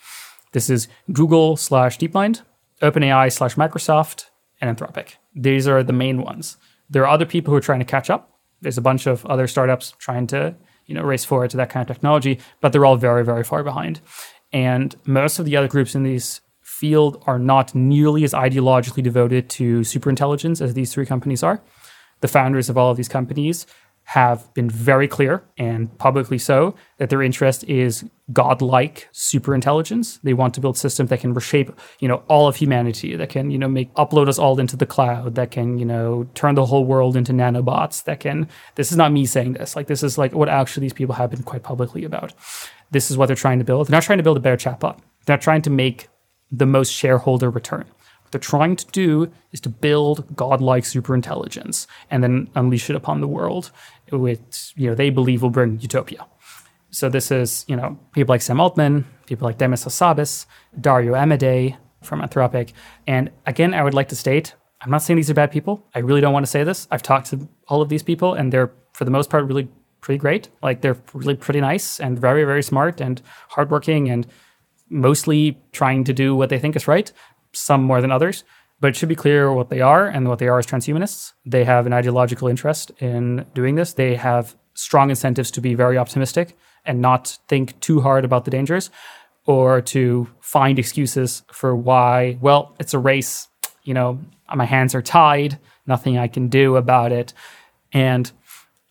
This is Google slash DeepMind, OpenAI slash Microsoft, and Anthropic. These are the main ones. There are other people who are trying to catch up. There's a bunch of other startups trying to, you know, race forward to that kind of technology, but they're all very, very far behind. And most of the other groups in these field are not nearly as ideologically devoted to superintelligence as these three companies are. The founders of all of these companies have been very clear and publicly so that their interest is godlike superintelligence. They want to build systems that can reshape, you know, all of humanity, that can, you know, make upload us all into the cloud, that can, you know, turn the whole world into nanobots, that can this is not me saying this. Like this is like what actually these people have been quite publicly about. This is what they're trying to build. They're not trying to build a better chatbot. They're not trying to make the most shareholder return. What they're trying to do is to build godlike superintelligence and then unleash it upon the world, which you know they believe will bring utopia. So this is you know people like Sam Altman, people like Demis Hassabis, Dario Amodei from Anthropic, and again, I would like to state I'm not saying these are bad people. I really don't want to say this. I've talked to all of these people, and they're for the most part really pretty great. Like they're really pretty nice and very very smart and hardworking and mostly trying to do what they think is right. Some more than others, but it should be clear what they are, and what they are is transhumanists. They have an ideological interest in doing this. They have strong incentives to be very optimistic and not think too hard about the dangers or to find excuses for why, well, it's a race, you know, my hands are tied, nothing I can do about it. And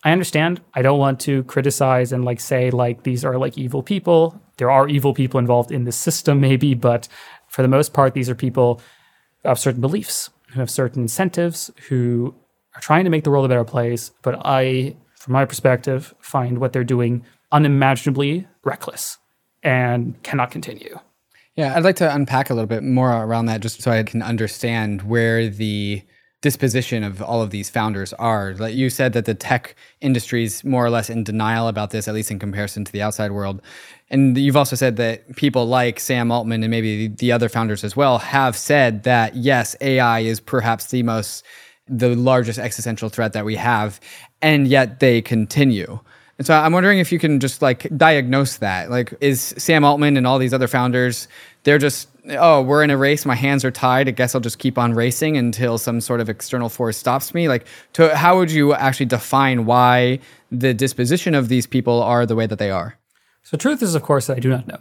I understand. I don't want to criticize and like say like these are like evil people. There are evil people involved in the system, maybe, but for the most part, these are people of certain beliefs, who have certain incentives, who are trying to make the world a better place. But I, from my perspective, find what they're doing unimaginably reckless and cannot continue. Yeah, I'd like to unpack a little bit more around that just so I can understand where the disposition of all of these founders are. Like you said that the tech industry is more or less in denial about this, at least in comparison to the outside world. And you've also said that people like Sam Altman and maybe the other founders as well have said that yes, AI is perhaps the most the largest existential threat that we have, and yet they continue. And so I'm wondering if you can just like diagnose that. Like, is Sam Altman and all these other founders, they're just, oh, we're in a race. My hands are tied. I guess I'll just keep on racing until some sort of external force stops me. Like, to, how would you actually define why the disposition of these people are the way that they are? So, truth is, of course, that I do not know.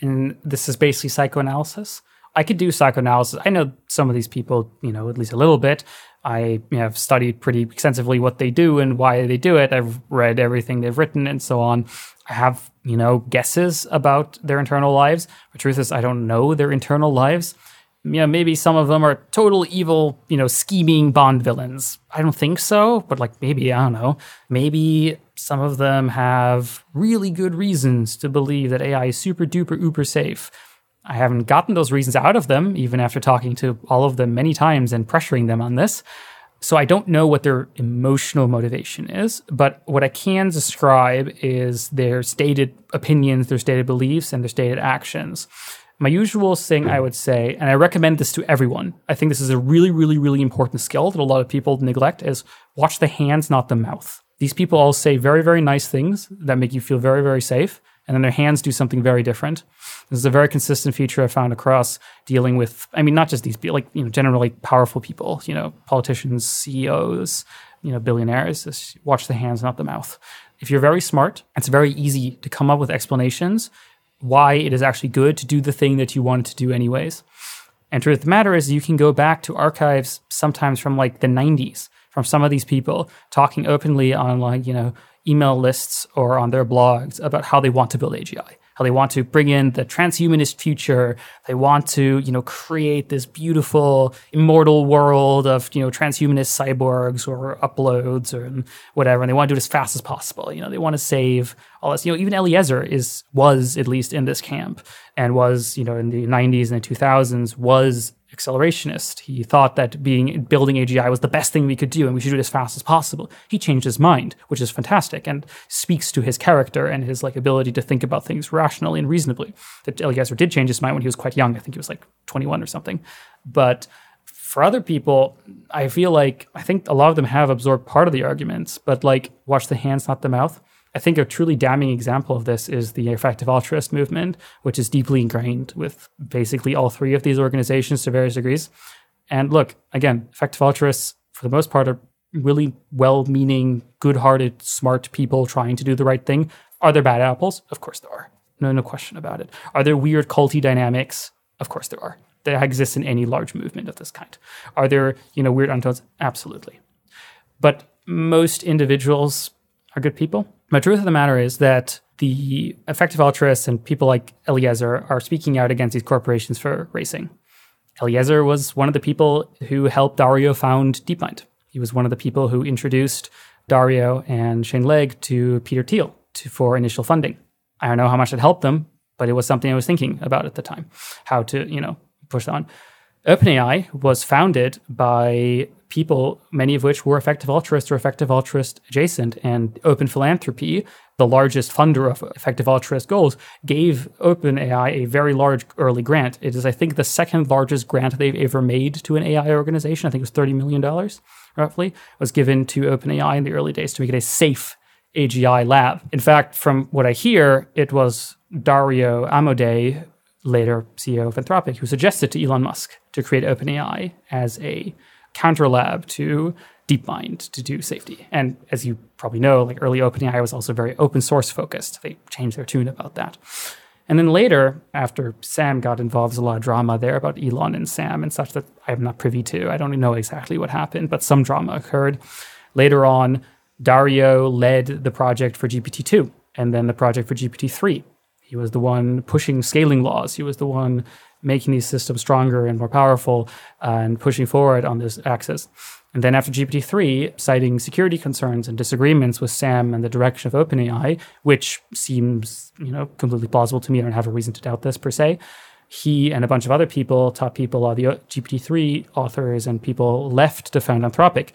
And this is basically psychoanalysis. I could do psychoanalysis. I know some of these people, you know, at least a little bit. I you know, have studied pretty extensively what they do and why they do it. I've read everything they've written and so on. Have, you know, guesses about their internal lives. The truth is, I don't know their internal lives. You know, maybe some of them are total evil, you know, scheming Bond villains. I don't think so, but like maybe, I don't know. Maybe some of them have really good reasons to believe that AI is super duper uber safe. I haven't gotten those reasons out of them, even after talking to all of them many times and pressuring them on this. So I don't know what their emotional motivation is, but what I can describe is their stated opinions, their stated beliefs, and their stated actions. My usual thing I would say, and I recommend this to everyone, I think this is a really, really, really important skill that a lot of people neglect, is watch the hands, not the mouth. These people all say very, very nice things that make you feel very, very safe and then their hands do something very different. This is a very consistent feature I found across dealing with, I mean, not just these, like, you know, generally powerful people, you know, politicians, CEOs, you know, billionaires. Just watch the hands, not the mouth. If you're very smart, it's very easy to come up with explanations why it is actually good to do the thing that you wanted to do anyways. And truth of the matter is, you can go back to archives sometimes from like the 90s from some of these people talking openly on like, you know, email lists or on their blogs about how they want to build AGI, how they want to bring in the transhumanist future. They want to, you know, create this beautiful, immortal world of, you know, transhumanist cyborgs or uploads or whatever. And they want to do it as fast as possible. You know, they want to save all this. You know, even Eliezer is was at least in this camp and was, you know, in the 90s and the 2000s was accelerationist. He thought that being building AGI was the best thing we could do and we should do it as fast as possible. He changed his mind, which is fantastic and speaks to his character and his like ability to think about things rationally and reasonably. That Eliezer did change his mind when he was quite young. I think he was like 21 or something. But for other people, I feel like I think a lot of them have absorbed part of the arguments, but like watch the hands, not the mouth. I think a truly damning example of this is the effective altruist movement, which is deeply ingrained with basically all three of these organizations to various degrees. And look, again, effective altruists, for the most part, are really well meaning, good hearted, smart people trying to do the right thing. Are there bad apples? Of course there are. No, no question about it. Are there weird culty dynamics? Of course there are. That exists in any large movement of this kind. Are there, you know, weird undertones? Absolutely. But most individuals are good people the truth of the matter is that the effective altruists and people like Eliezer are speaking out against these corporations for racing. Eliezer was one of the people who helped Dario found DeepMind. He was one of the people who introduced Dario and Shane Legg to Peter Thiel to, for initial funding. I don't know how much it helped them, but it was something I was thinking about at the time, how to, you know, push on. OpenAI was founded by people, many of which were effective altruists or effective altruist adjacent. And Open Philanthropy, the largest funder of effective altruist goals, gave OpenAI a very large early grant. It is, I think, the second largest grant they've ever made to an AI organization. I think it was $30 million, roughly, was given to OpenAI in the early days to make it a safe AGI lab. In fact, from what I hear, it was Dario Amodei, later CEO of Anthropic, who suggested to Elon Musk to create OpenAI as a counter lab to DeepMind to do safety. And as you probably know, like early OpenAI was also very open source focused. They changed their tune about that. And then later, after Sam got involved, there's a lot of drama there about Elon and Sam and such that I'm not privy to. I don't know exactly what happened, but some drama occurred. Later on, Dario led the project for GPT-2 and then the project for GPT-3. He was the one pushing scaling laws. He was the one making these systems stronger and more powerful uh, and pushing forward on this axis. And then after GPT-3, citing security concerns and disagreements with Sam and the direction of OpenAI, which seems, you know, completely plausible to me. I don't have a reason to doubt this per se. He and a bunch of other people, top people, are the GPT-3 authors and people left to found Anthropic.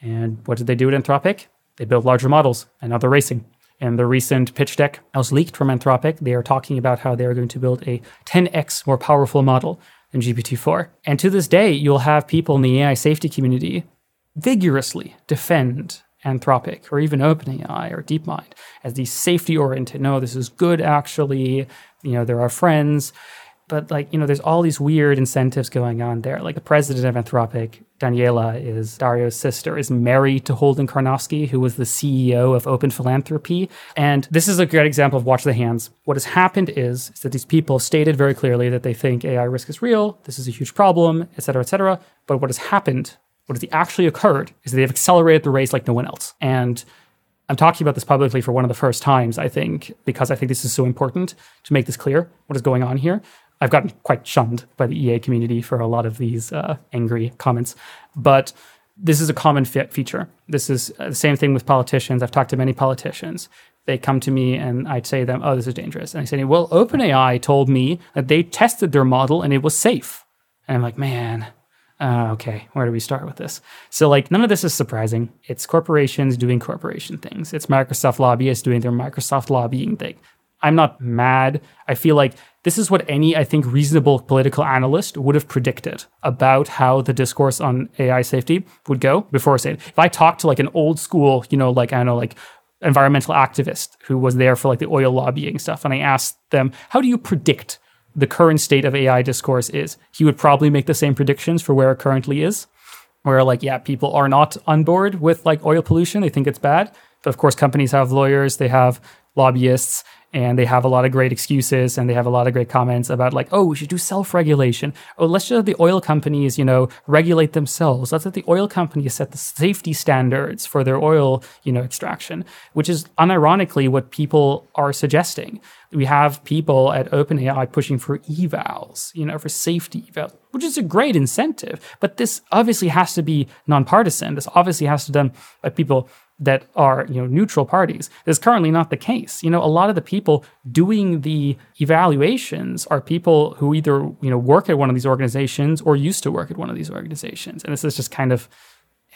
And what did they do at Anthropic? They built larger models, and now they're racing. In the recent pitch deck that was leaked from Anthropic, they are talking about how they are going to build a 10x more powerful model than GPT-4. And to this day, you'll have people in the AI safety community vigorously defend Anthropic or even OpenAI or DeepMind as these safety oriented. No, this is good actually. You know, they're our friends but like you know there's all these weird incentives going on there. Like the president of anthropic daniela is dario's sister is married to holden karnofsky who was the ceo of open philanthropy. And this is a great example of watch the hands. What has happened is, is that these people stated very clearly that they think ai risk is real this is a huge problem et cetera et cetera. But what has happened what has actually occurred is that they've accelerated the race like no one else. And I'm talking about this publicly for one of the first times, I think, because I think this is so important to make this clear what is going on here. I've gotten quite shunned by the EA community for a lot of these uh, angry comments, but this is a common fe- feature. This is uh, the same thing with politicians. I've talked to many politicians. They come to me and I'd say to them, "Oh, this is dangerous," and I say, "Well, OpenAI told me that they tested their model and it was safe." And I'm like, "Man, uh, okay, where do we start with this? So, like, none of this is surprising. It's corporations doing corporation things. It's Microsoft lobbyists doing their Microsoft lobbying thing. I'm not mad. I feel like this is what any, I think, reasonable political analyst would have predicted about how the discourse on AI safety would go before saying. If I talked to like an old school, you know, like I don't know, like environmental activist who was there for like the oil lobbying stuff, and I asked them, how do you predict the current state of AI discourse is? He would probably make the same predictions for where it currently is, where like, yeah, people are not on board with like oil pollution. They think it's bad. But of course, companies have lawyers, they have lobbyists, and they have a lot of great excuses and they have a lot of great comments about like oh we should do self-regulation oh let's just let the oil companies you know regulate themselves let's let the oil companies set the safety standards for their oil you know extraction which is unironically what people are suggesting we have people at OpenAI pushing for evals, you know, for safety evals, which is a great incentive. But this obviously has to be nonpartisan. This obviously has to be done by people that are you know neutral parties. Is currently not the case. You know, a lot of the people doing the evaluations are people who either you know work at one of these organizations or used to work at one of these organizations, and this is just kind of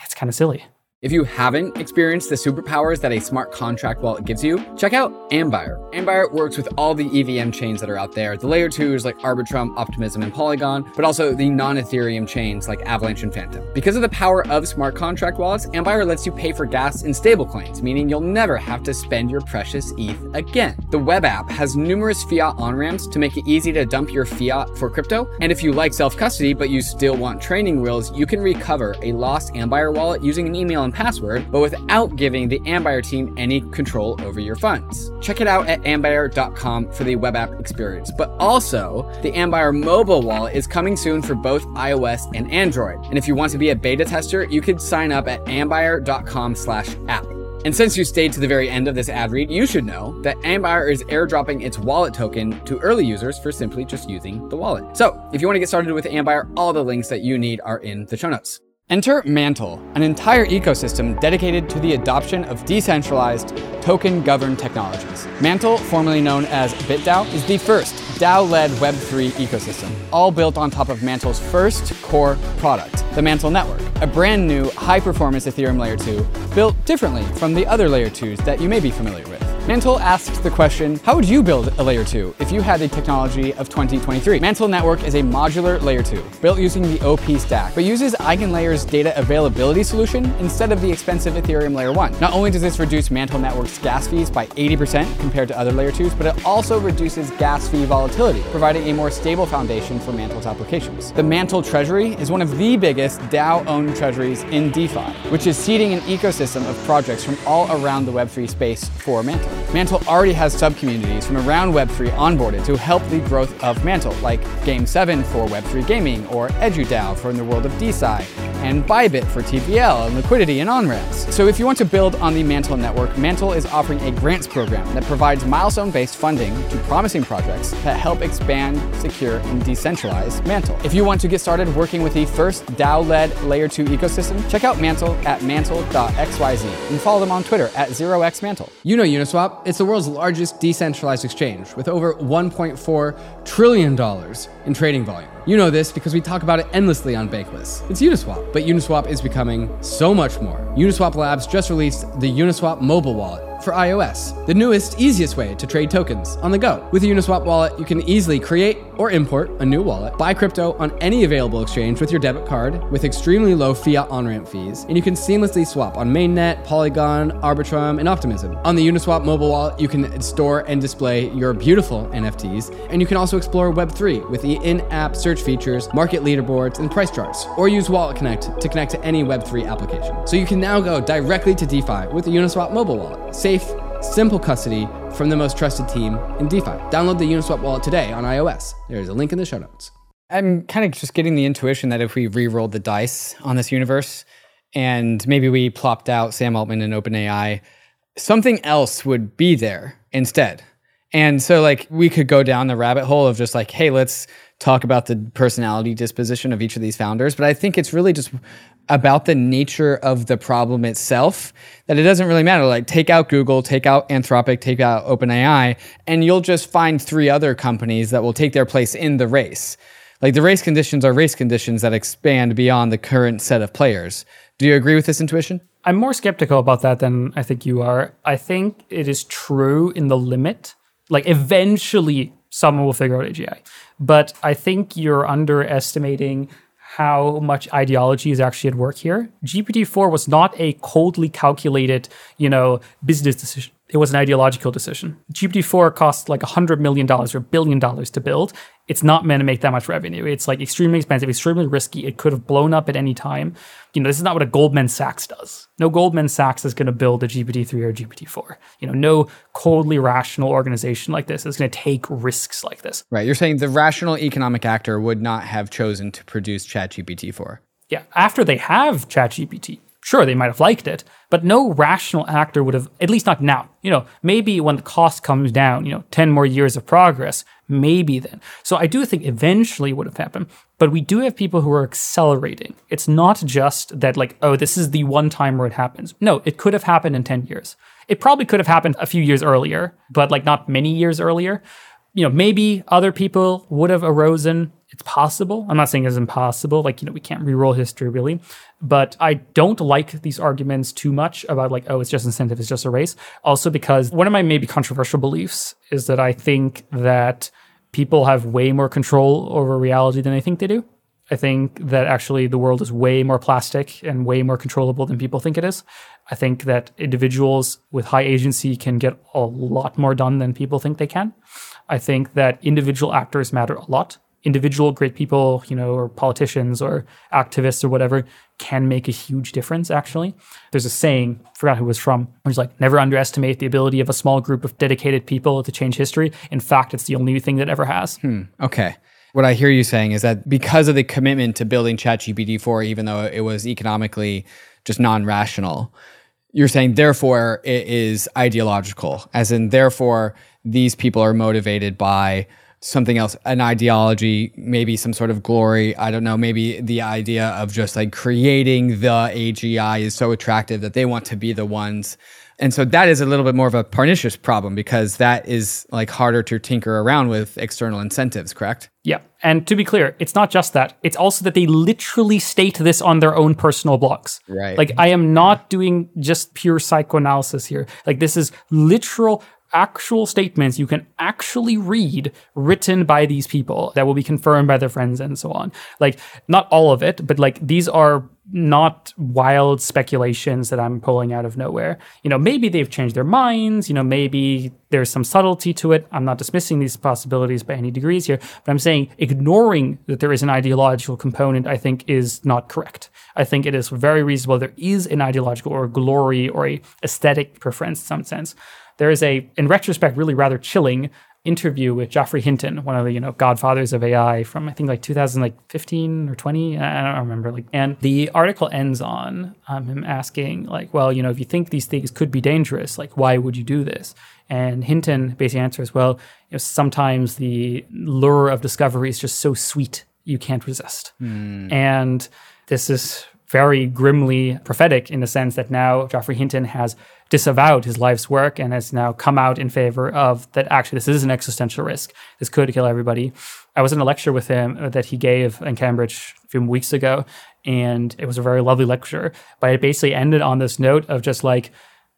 it's kind of silly. If you haven't experienced the superpowers that a smart contract wallet gives you, check out Ambire. Ambire works with all the EVM chains that are out there, the layer twos like Arbitrum, Optimism, and Polygon, but also the non Ethereum chains like Avalanche and Fantom. Because of the power of smart contract wallets, Ambire lets you pay for gas in stablecoins, meaning you'll never have to spend your precious ETH again. The web app has numerous fiat on ramps to make it easy to dump your fiat for crypto. And if you like self custody but you still want training wheels, you can recover a lost Ambire wallet using an email password, but without giving the Ambire team any control over your funds. Check it out at ambire.com for the web app experience. But also, the Ambire mobile wallet is coming soon for both iOS and Android. And if you want to be a beta tester, you could sign up at ambire.com/app. And since you stayed to the very end of this ad read, you should know that Ambire is airdropping its wallet token to early users for simply just using the wallet. So, if you want to get started with Ambire, all the links that you need are in the show notes. Enter Mantle, an entire ecosystem dedicated to the adoption of decentralized, token governed technologies. Mantle, formerly known as BitDAO, is the first DAO led Web3 ecosystem, all built on top of Mantle's first core product, the Mantle Network, a brand new high performance Ethereum Layer 2 built differently from the other Layer 2s that you may be familiar with. Mantle asks the question, how would you build a layer 2 if you had the technology of 2023? Mantle Network is a modular layer 2, built using the OP stack, but uses EigenLayer's data availability solution instead of the expensive Ethereum layer 1. Not only does this reduce Mantle Network's gas fees by 80% compared to other layer 2s, but it also reduces gas fee volatility, providing a more stable foundation for Mantle's applications. The Mantle Treasury is one of the biggest DAO-owned treasuries in DeFi, which is seeding an ecosystem of projects from all around the Web3 space for Mantle. Mantle already has sub-communities from around Web3 onboarded to help the growth of Mantle, like Game7 for Web3 gaming, or EduDAO for the world of DeSci, and Bybit for TVL and liquidity and on-ramps. So if you want to build on the Mantle network, Mantle is offering a grants program that provides milestone-based funding to promising projects that help expand, secure, and decentralize Mantle. If you want to get started working with the first DAO-led Layer 2 ecosystem, check out Mantle at mantle.xyz and follow them on Twitter at 0xmantle. You know Uniswap. It's the world's largest decentralized exchange with over $1.4 trillion in trading volume. You know this because we talk about it endlessly on Bankless. It's Uniswap, but Uniswap is becoming so much more. Uniswap Labs just released the Uniswap mobile wallet for iOS, the newest, easiest way to trade tokens on the go. With a Uniswap wallet, you can easily create or import a new wallet, buy crypto on any available exchange with your debit card with extremely low fiat on ramp fees, and you can seamlessly swap on Mainnet, Polygon, Arbitrum, and Optimism. On the Uniswap mobile wallet, you can store and display your beautiful NFTs, and you can also explore Web3 with the in app search features, market leaderboards, and price charts, or use Wallet Connect to connect to any Web3 application. So you can now go directly to DeFi with the Uniswap mobile wallet. Safe, simple custody from the most trusted team in DeFi. Download the Uniswap wallet today on iOS. There's a link in the show notes. I'm kind of just getting the intuition that if we re-rolled the dice on this universe and maybe we plopped out Sam Altman and OpenAI, something else would be there instead. And so like we could go down the rabbit hole of just like, hey, let's talk about the personality disposition of each of these founders. But I think it's really just about the nature of the problem itself that it doesn't really matter. Like, take out Google, take out Anthropic, take out OpenAI, and you'll just find three other companies that will take their place in the race. Like, the race conditions are race conditions that expand beyond the current set of players. Do you agree with this intuition? I'm more skeptical about that than I think you are. I think it is true in the limit. Like, eventually, someone will figure out AGI. But I think you're underestimating how much ideology is actually at work here. GPT-4 was not a coldly calculated, you know, business decision. It was an ideological decision. GPT-4 costs like $100 million or a billion dollars to build. It's not meant to make that much revenue. It's like extremely expensive, extremely risky. It could have blown up at any time. You know, this is not what a Goldman Sachs does. No Goldman Sachs is going to build a GPT-3 or GPT-4. You know, no coldly rational organization like this is going to take risks like this. Right. You're saying the rational economic actor would not have chosen to produce ChatGPT-4. Yeah. After they have ChatGPT, Sure, they might have liked it, but no rational actor would have, at least not now. You know, maybe when the cost comes down, you know, 10 more years of progress, maybe then. So I do think eventually would have happened, but we do have people who are accelerating. It's not just that, like, oh, this is the one time where it happens. No, it could have happened in 10 years. It probably could have happened a few years earlier, but like not many years earlier. You know, maybe other people would have arisen it's possible. I'm not saying it's impossible. Like, you know, we can't re-roll history really. But I don't like these arguments too much about like, oh, it's just incentive, it's just a race. Also because one of my maybe controversial beliefs is that I think that people have way more control over reality than they think they do. I think that actually the world is way more plastic and way more controllable than people think it is. I think that individuals with high agency can get a lot more done than people think they can. I think that individual actors matter a lot individual great people, you know, or politicians or activists or whatever can make a huge difference, actually. There's a saying, forgot who it was from, where it's like, never underestimate the ability of a small group of dedicated people to change history. In fact, it's the only thing that ever has. Hmm. Okay. What I hear you saying is that because of the commitment to building ChatGPT 4, even though it was economically just non rational, you're saying therefore it is ideological, as in, therefore, these people are motivated by something else, an ideology, maybe some sort of glory. I don't know. Maybe the idea of just like creating the AGI is so attractive that they want to be the ones And so that is a little bit more of a pernicious problem because that is like harder to tinker around with external incentives, correct? Yeah. And to be clear, it's not just that. It's also that they literally state this on their own personal blogs. Right. Like I am not doing just pure psychoanalysis here. Like this is literal actual statements you can actually read written by these people that will be confirmed by their friends and so on. Like, not all of it, but like these are not wild speculations that I'm pulling out of nowhere. You know, maybe they've changed their minds, you know, maybe there's some subtlety to it. I'm not dismissing these possibilities by any degrees here, but I'm saying ignoring that there is an ideological component, I think is not correct. I think it is very reasonable there is an ideological or glory or a aesthetic preference in some sense there is a, in retrospect, really rather chilling interview with Geoffrey Hinton, one of the you know godfathers of AI from I think like 2015 or 20. I don't remember. Like, and the article ends on um, him asking like, well, you know, if you think these things could be dangerous, like, why would you do this? And Hinton basically answers, well, you know, sometimes the lure of discovery is just so sweet you can't resist. Mm. And this is very grimly prophetic in the sense that now Geoffrey Hinton has disavowed his life's work and has now come out in favor of that actually this is an existential risk. This could kill everybody. I was in a lecture with him that he gave in Cambridge a few weeks ago, and it was a very lovely lecture. But it basically ended on this note of just like,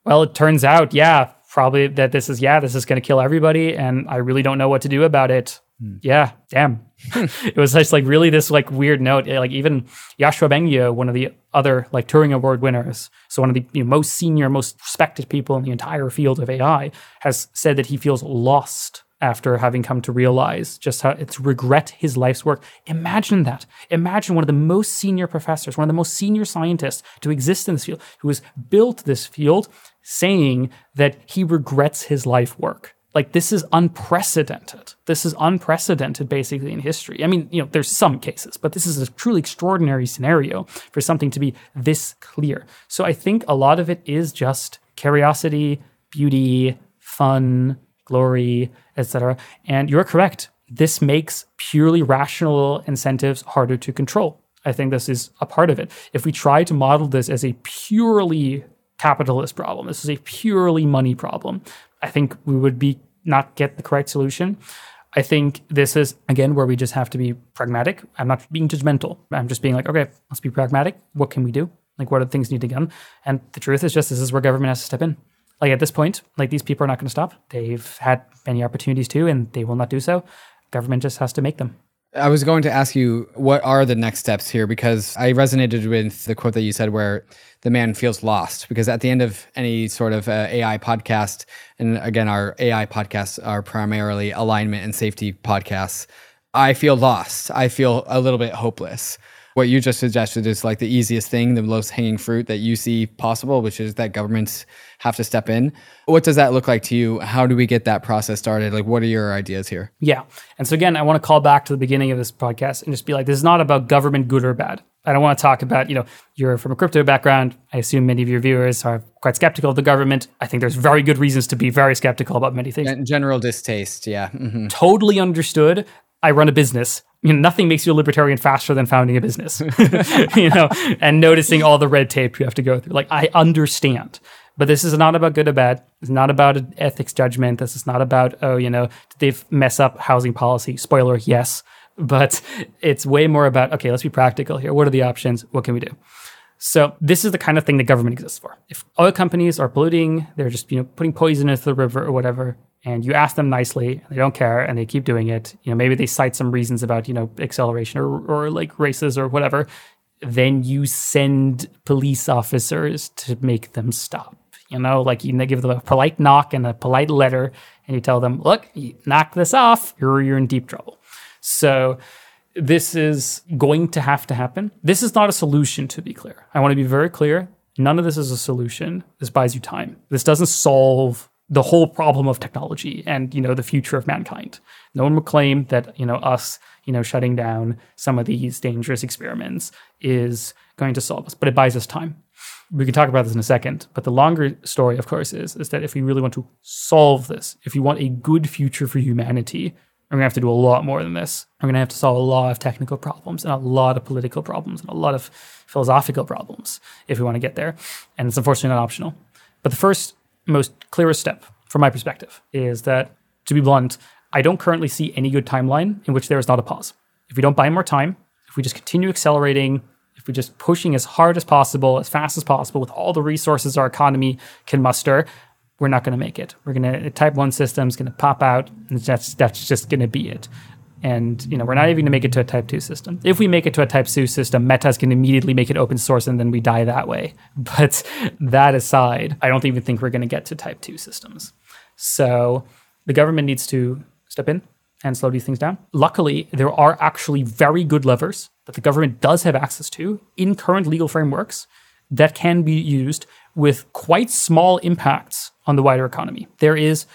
well, it turns out, yeah, probably that this is, yeah, this is going to kill everybody, and I really don't know what to do about it. Hmm. Yeah, damn. it was just like really this like weird note. Eh, like even Yoshua Bengio, one of the other like Turing Award winners, so one of the you know, most senior, most respected people in the entire field of AI, has said that he feels lost after having come to realize just how it's regret his life's work. Imagine that. Imagine one of the most senior professors, one of the most senior scientists to exist in this field, who has built this field, saying that he regrets his life work. Like this is unprecedented. This is unprecedented basically in history. I mean, you know, there's some cases, but this is a truly extraordinary scenario for something to be this clear. So I think a lot of it is just curiosity, beauty, fun, glory, etc. And you're correct. This makes purely rational incentives harder to control. I think this is a part of it. If we try to model this as a purely capitalist problem, this is a purely money problem, I think we would be not get the correct solution. I think this is again where we just have to be pragmatic. I'm not being judgmental. I'm just being like, okay, let's be pragmatic. What can we do? Like, what are the things need to done? And the truth is just this is where government has to step in. Like at this point, like these people are not going to stop. They've had many opportunities to, and they will not do so. Government just has to make them. I was going to ask you what are the next steps here? Because I resonated with the quote that you said where the man feels lost because at the end of any sort of uh, AI podcast and again our AI podcasts are primarily alignment and safety podcasts I feel lost. I feel a little bit hopeless what you just suggested is like the easiest thing, the lowest hanging fruit that you see possible, which is that governments have to step in. What does that look like to you? How do we get that process started? Like, what are your ideas here? Yeah. And so, again, I want to call back to the beginning of this podcast and just be like, this is not about government good or bad. I don't want to talk about, you know, you're from a crypto background. I assume many of your viewers are quite skeptical of the government. I think there's very good reasons to be very skeptical about many things. General distaste, yeah. Mm-hmm. Totally understood. I run a business you know, nothing makes you a libertarian faster than founding a business, you know, and noticing all the red tape you have to go through. Like, I understand, but this is not about good or bad. It's not about an ethics judgment. This is not about, oh, you know, did they mess up housing policy? Spoiler, yes. But it's way more about, okay, let's be practical here. What are the options? What can we do? So this is the kind of thing the government exists for. If oil companies are polluting, they're just, you know, putting poison into the river or whatever, and you ask them nicely, they don't care, and they keep doing it. You know, maybe they cite some reasons about you know acceleration or or like races or whatever. Then you send police officers to make them stop. You know, like you give them a polite knock and a polite letter, and you tell them, "Look, knock this off, you're you're in deep trouble." So this is going to have to happen. This is not a solution, to be clear. I want to be very clear. None of this is a solution. This buys you time. This doesn't solve the whole problem of technology and you know the future of mankind. No one would claim that you know us you know shutting down some of these dangerous experiments is going to solve us, but it buys us time. We can talk about this in a second, but the longer story, of course, is is that if we really want to solve this, if we want a good future for humanity, we're going to have to do a lot more than this. We're going to have to solve a lot of technical problems and a lot of political problems and a lot of philosophical problems if we want to get there. And it's unfortunately not optional. But the first most clearest step from my perspective is that, to be blunt, I don't currently see any good timeline in which there is not a pause. If we don't buy more time, if we just continue accelerating, if we're just pushing as hard as possible, as fast as possible, with all the resources our economy can muster, we're not going to make it. We're going to type one system is going to pop out, and that's that's just going to be it. And you know, we're not even going to make it to a type two system. If we make it to a type two system, metas to immediately make it open source, and then we die that way. But that aside, I don't even think we're going to get to type two systems. So the government needs to step in and slow these things down. Luckily, there are actually very good levers that the government does have access to in current legal frameworks that can be used with quite small impacts on the wider economy. There is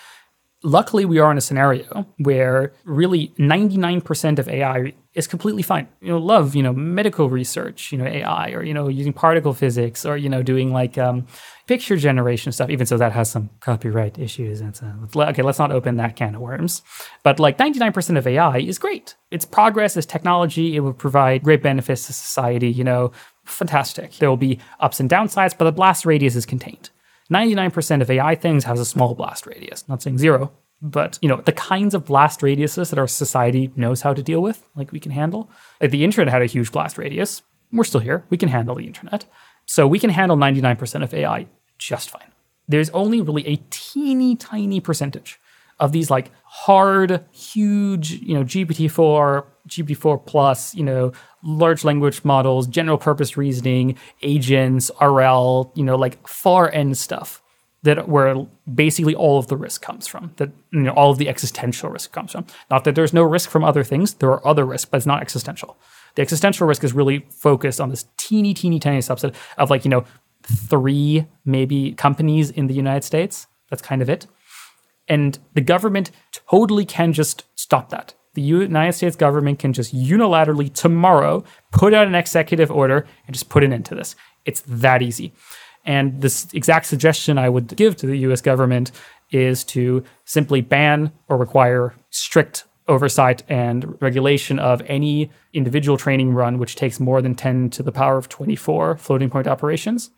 luckily we are in a scenario where really 99% of AI is completely fine. You know, love, you know, medical research, you know, AI or, you know, using particle physics or, you know, doing like um, picture generation stuff, even so that has some copyright issues. And so, okay, let's not open that can of worms. But like 99% of AI is great. It's progress, it's technology. It will provide great benefits to society, you know, fantastic. There will be ups and downsides, but the blast radius is contained. 99% of AI things has a small blast radius. Not saying zero, but you know the kinds of blast radiuses that our society knows how to deal with, like we can handle. Like the internet had a huge blast radius. We're still here. We can handle the internet, so we can handle 99% of AI just fine. There's only really a teeny tiny percentage of these like hard, huge, you know, GPT-4, GPT-4 plus, you know, large language models, general purpose reasoning, agents, RL, you know, like far end stuff that where basically all of the risk comes from, that you know, all of the existential risk comes from. Not that there's no risk from other things, there are other risks, but it's not existential. The existential risk is really focused on this teeny, teeny, tiny subset of like, you know, three maybe companies in the United States. That's kind of it. And the government totally can just stop that. The United States government can just unilaterally tomorrow put out an executive order and just put an end to this. It's that easy. And this exact suggestion I would give to the US government is to simply ban or require strict oversight and regulation of any individual training run which takes more than 10 to the power of 24 floating point operations.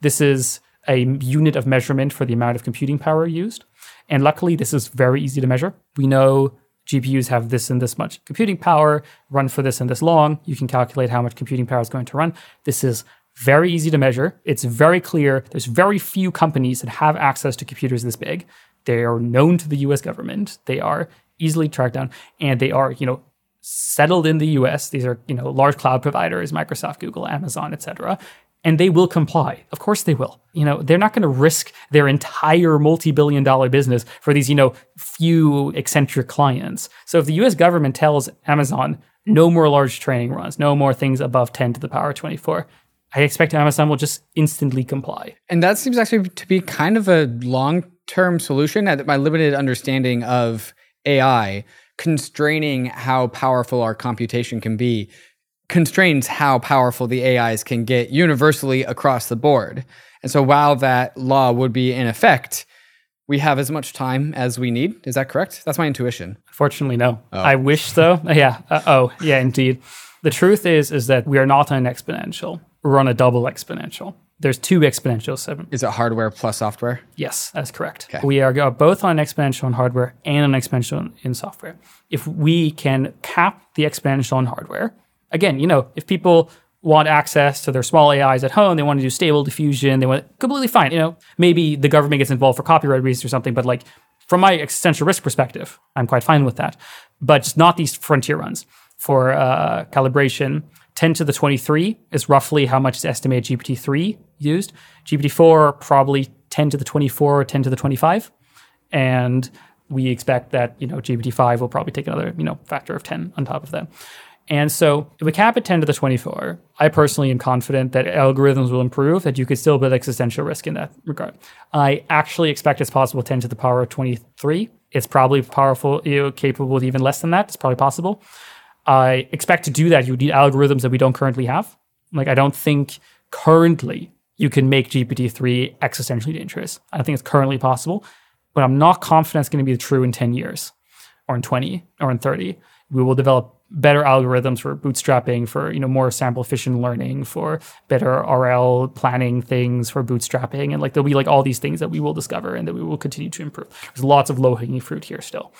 This is a unit of measurement for the amount of computing power used. And luckily, this is very easy to measure. We know GPUs have this and this much computing power, run for this and this long. You can calculate how much computing power is going to run. This is very easy to measure. It's very clear. There's very few companies that have access to computers this big. They are known to the US government. They are easily tracked down and they are, you know, settled in the US. These are, you know, large cloud providers, Microsoft, Google, Amazon, etc. And they will comply. Of course they will. You know, they're not going to risk their entire multi-billion dollar business for these, you know, few eccentric clients. So if the US government tells Amazon no more large training runs, no more things above 10 to the power 24, I expect Amazon will just instantly comply. And that seems actually to be kind of a long term solution at my limited understanding of AI, constraining how powerful our computation can be, constrains how powerful the AIs can get universally across the board. And so while that law would be in effect, we have as much time as we need. Is that correct? That's my intuition. Fortunately, no. Oh. I wish so. yeah. Uh, oh, yeah, indeed. The truth is, is that we are not on an exponential run a double exponential. There's two exponentials. Is it hardware plus software? Yes, that's correct. Okay. We are both on exponential in hardware and an exponential in software. If we can cap the exponential in hardware, again, you know, if people want access to their small AIs at home, they want to do stable diffusion, they want completely fine. You know, maybe the government gets involved for copyright reasons or something, but like from my existential risk perspective, I'm quite fine with that. But just not these frontier runs for uh, calibration 10 to the 23 is roughly how much is estimated GPT-3 used. GPT-4 probably 10 to the 24 or 10 to the 25. And we expect that, you know, GPT-5 will probably take another, you know, factor of 10 on top of that. And so if we cap at 10 to the 24, I personally am confident that algorithms will improve, that you could still build existential risk in that regard. I actually expect it's possible 10 to the power of 23. It's probably powerful, you know, capable of even less than that. It's probably possible. I expect to do that, you need algorithms that we don't currently have. Like, I don't think currently you can make GPT-3 existentially dangerous. I don't think it's currently possible, but I'm not confident it's going to be true in 10 years or in 20 or in 30. We will develop better algorithms for bootstrapping, for you know more sample efficient learning, for better RL planning things, for bootstrapping, and like there'll be like all these things that we will discover and that we will continue to improve. There's lots of low hanging fruit here still,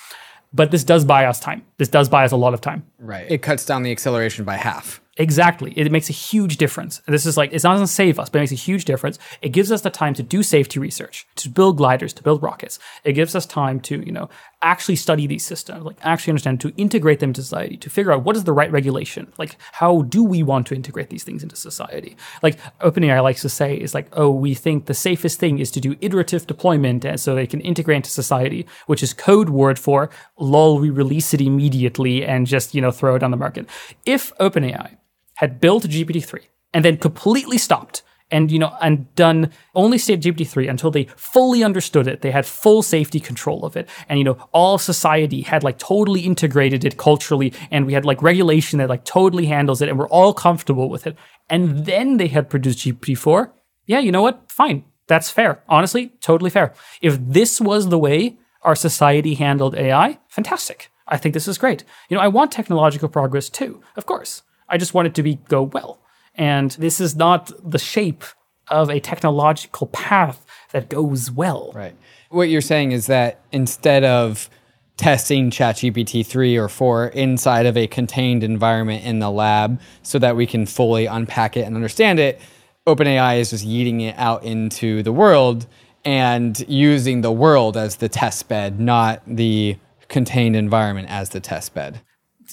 but this does buy us time. This does buy us a lot of time. Right. It cuts down the acceleration by half. Exactly. It makes a huge difference. This is like, it's not going to save us, but it makes a huge difference. It gives us the time to do safety research, to build gliders, to build rockets. It gives us time to, you know, actually study these systems, like actually understand, to integrate them into society, to figure out what is the right regulation. Like, how do we want to integrate these things into society? Like, OpenAI likes to say is like, oh, we think the safest thing is to do iterative deployment and so they can integrate into society, which is code word for lol, we release it immediately and just, you know, throw it on the market. If OpenAI had built GPT-3 and then completely stopped and you know and done only state GPT-3 until they fully understood it. They had full safety control of it, and you know all society had like totally integrated it culturally, and we had like regulation that like totally handles it, and we're all comfortable with it. And then they had produced GPT-4. Yeah, you know what? Fine, that's fair. Honestly, totally fair. If this was the way our society handled AI, fantastic. I think this is great. You know, I want technological progress too, of course. I just want it to be go well. And this is not the shape of a technological path that goes well. Right. What you're saying is that instead of testing ChatGPT 3 or 4 inside of a contained environment in the lab so that we can fully unpack it and understand it, OpenAI is just yeeting it out into the world and using the world as the test bed, not the contained environment as the test bed.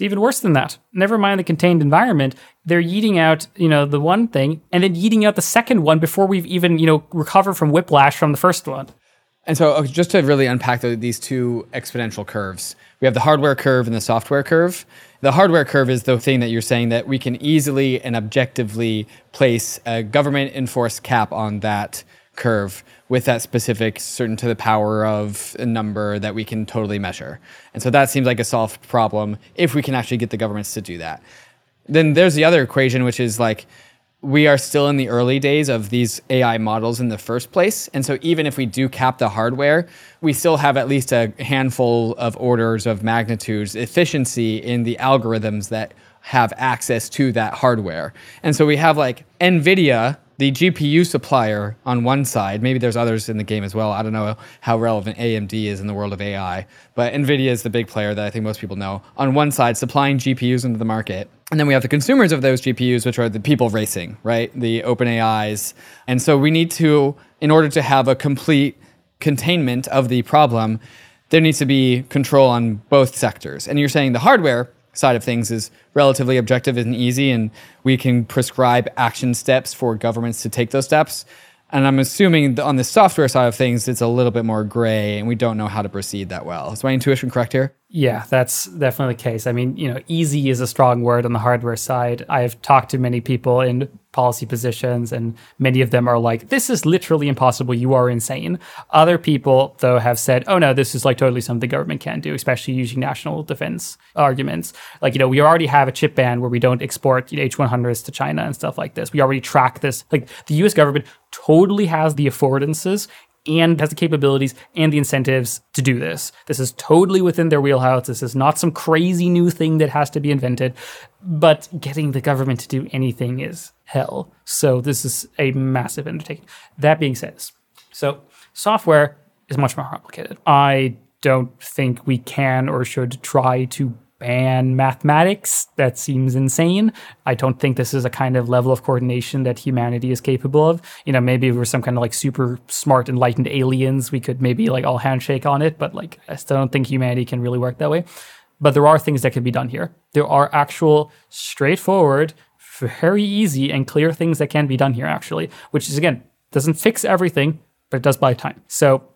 It's even worse than that. Never mind the contained environment. They're yeeting out, you know, the one thing and then yeeting out the second one before we've even, you know, recovered from whiplash from the first one. And so, just to really unpack the, these two exponential curves, we have the hardware curve and the software curve. The hardware curve is the thing that you're saying that we can easily and objectively place a government enforced cap on that curve with that specific certain to the power of a number that we can totally measure. And so that seems like a solved problem if we can actually get the governments to do that. Then there's the other equation, which is like we are still in the early days of these AI models in the first place. And so even if we do cap the hardware, we still have at least a handful of orders of magnitudes efficiency in the algorithms that have access to that hardware. And so we have like NVIDIA the GPU supplier on one side, maybe there's others in the game as well. I don't know how relevant AMD is in the world of AI, but NVIDIA is the big player that I think most people know. On one side, supplying GPUs into the market. And then we have the consumers of those GPUs, which are the people racing, right? The open AIs. And so we need to, in order to have a complete containment of the problem, there needs to be control on both sectors. And you're saying the hardware side of things is relatively objective and easy, and we can prescribe action steps for governments to take those steps. And I'm assuming on the software side of things, it's a little bit more gray, and we don't know how to proceed that well. Is my intuition correct here? Yeah, that's definitely the case. I mean, you know, easy is a strong word on the hardware side. I've talked to many people in policy positions, and many of them are like, this is literally impossible. You are insane. Other people, though, have said, oh no, this is like totally something the government can do, especially using national defense arguments. Like, you know, we already have a chip ban where we don't export you know, H100s to China and stuff like this. We already track this. Like, the US government totally has the affordances and has the capabilities and the incentives to do this. This is totally within their wheelhouse. This is not some crazy new thing that has to be invented, but getting the government to do anything is hell. So this is a massive undertaking. That being said, so software is much more complicated. I don't think we can or should try to ban mathematics. That seems insane. I don't think this is a kind of level of coordination that humanity is capable of. You know, maybe if we're some kind of like super smart, enlightened aliens, we could maybe like all handshake on it, but like I still don't think humanity can really work that way. But there are things that can be done here. There are actual, straightforward, very easy, and clear things that can be done here, actually, which is again, doesn't fix everything, but it does buy time. So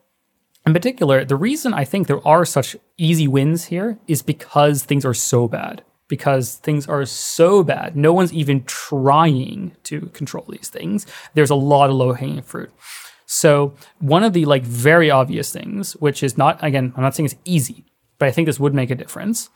in particular, the reason I think there are such easy wins here is because things are so bad. Because things are so bad. No one's even trying to control these things. There's a lot of low hanging fruit. So, one of the like very obvious things, which is not, again, I'm not saying it's easy, but I think this would make a difference,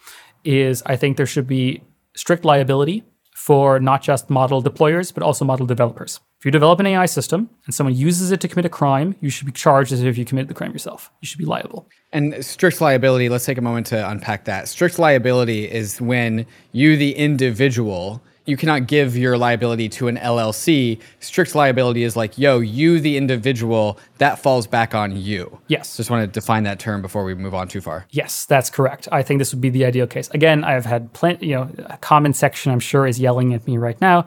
is I think there should be strict liability for not just model deployers, but also model developers. If you develop an AI system and someone uses it to commit a crime, you should be charged as if you committed the crime yourself. You should be liable. And strict liability, let's take a moment to unpack that. Strict liability is when you, the individual, you cannot give your liability to an LLC. Strict liability is like, yo, you, the individual, that falls back on you. Yes. Just want to define that term before we move on too far. Yes, that's correct. I think this would be the ideal case. Again, I've had plenty, you know, a comment section I'm sure is yelling at me right now.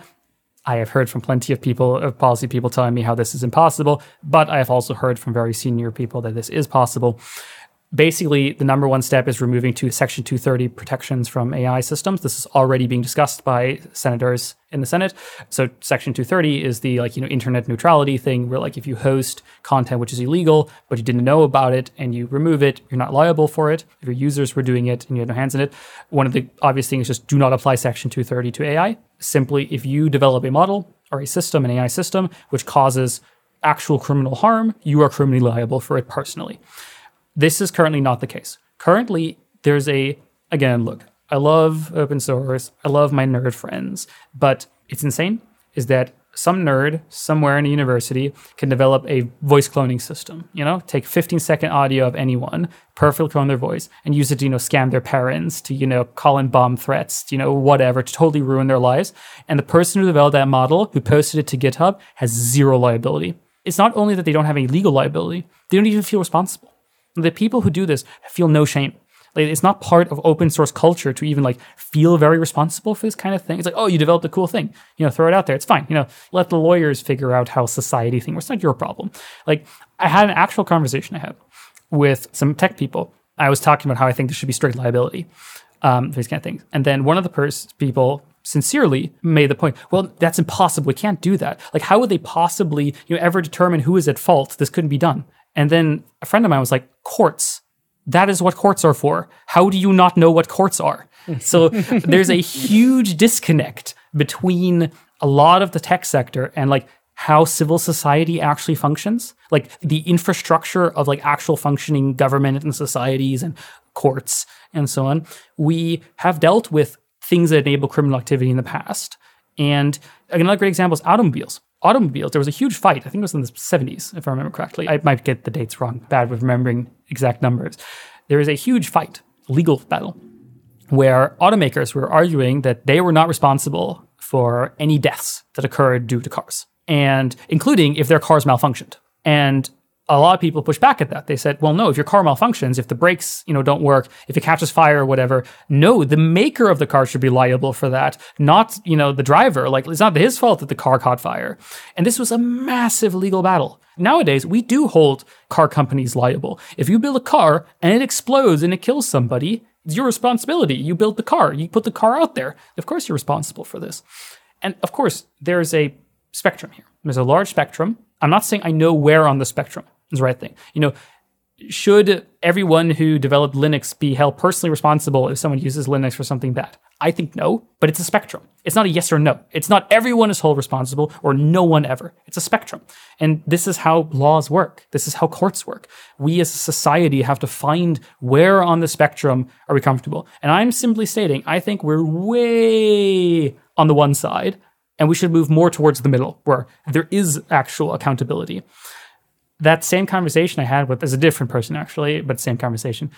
I have heard from plenty of people, of policy people telling me how this is impossible, but I have also heard from very senior people that this is possible. Basically, the number one step is removing two Section 230 protections from AI systems. This is already being discussed by senators in the Senate. So Section 230 is the like you know internet neutrality thing, where like if you host content which is illegal but you didn't know about it and you remove it, you're not liable for it. If your users were doing it and you had no hands in it, one of the obvious things is just do not apply Section 230 to AI. Simply, if you develop a model or a system, an AI system, which causes actual criminal harm, you are criminally liable for it personally. This is currently not the case. Currently, there's a, again, look, I love open source, I love my nerd friends, but it's insane is that some nerd somewhere in a university can develop a voice cloning system, you know, take 15 second audio of anyone, perfectly clone their voice, and use it to, you know, scam their parents, to, you know, call in bomb threats, you know, whatever, to totally ruin their lives. And the person who developed that model, who posted it to GitHub, has zero liability. It's not only that they don't have any legal liability, they don't even feel responsible the people who do this feel no shame. Like, it's not part of open source culture to even like feel very responsible for this kind of thing. It's like, oh, you developed a cool thing, you know, throw it out there. It's fine. You know, let the lawyers figure out how society thinks. It's not your problem. Like, I had an actual conversation I had with some tech people. I was talking about how I think there should be strict liability, um, these kind of things. And then one of the pers- people sincerely made the point well that's impossible we can't do that like how would they possibly you know ever determine who is at fault this couldn't be done and then a friend of mine was like, courts. That is what courts are for. How do you not know what courts are? So there's a huge disconnect between a lot of the tech sector and like how civil society actually functions, like the infrastructure of like actual functioning government and societies and courts and so on. We have dealt with things that enable criminal activity in the past. And another great example is automobiles automobiles, there was a huge fight. I think it was in the 70s, if I remember correctly. I might get the dates wrong, bad with remembering exact numbers. There was a huge fight, legal battle, where automakers were arguing that they were not responsible for any deaths that occurred due to cars, and including if their cars malfunctioned. And a lot of people push back at that. They said, well, no, if your car malfunctions, if the brakes, you know, don't work, if it catches fire or whatever, no, the maker of the car should be liable for that, not, you know, the driver. Like, it's not his fault that the car caught fire. And this was a massive legal battle. Nowadays, we do hold car companies liable. If you build a car and it explodes and it kills somebody, it's your responsibility. You built the car, you put the car out there. Of course, you're responsible for this. And of course, there's a spectrum here. There's a large spectrum. I'm not saying I know where on the spectrum is the right thing. You know, should everyone who developed Linux be held personally responsible if someone uses Linux for something bad? I think no, but it's a spectrum. It's not a yes or no. It's not everyone is held responsible or no one ever. It's a spectrum. And this is how laws work. This is how courts work. We as a society have to find where on the spectrum are we comfortable. And I'm simply stating, I think we're way on the one side and we should move more towards the middle where there is actual accountability that same conversation I had with as a different person actually, but same conversation.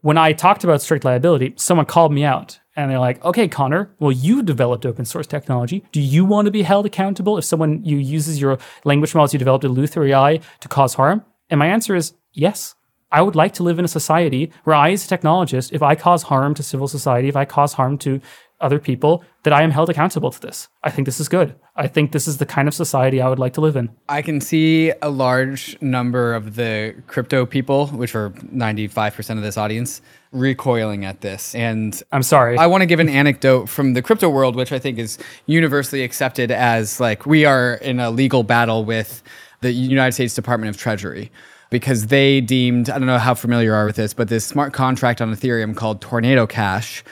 When I talked about strict liability, someone called me out and they're like, "Okay, Connor, well, you developed open source technology. Do you want to be held accountable if someone you uses your language models you developed at EleutherAI to cause harm?" And my answer is yes. I would like to live in a society where I, as a technologist, if I cause harm to civil society, if I cause harm to other people that I am held accountable to this. I think this is good. I think this is the kind of society I would like to live in. I can see a large number of the crypto people, which are 95% of this audience, recoiling at this. And I'm sorry. I want to give an anecdote from the crypto world, which I think is universally accepted as like we are in a legal battle with the United States Department of Treasury because they deemed, I don't know how familiar you are with this, but this smart contract on Ethereum called Tornado Cash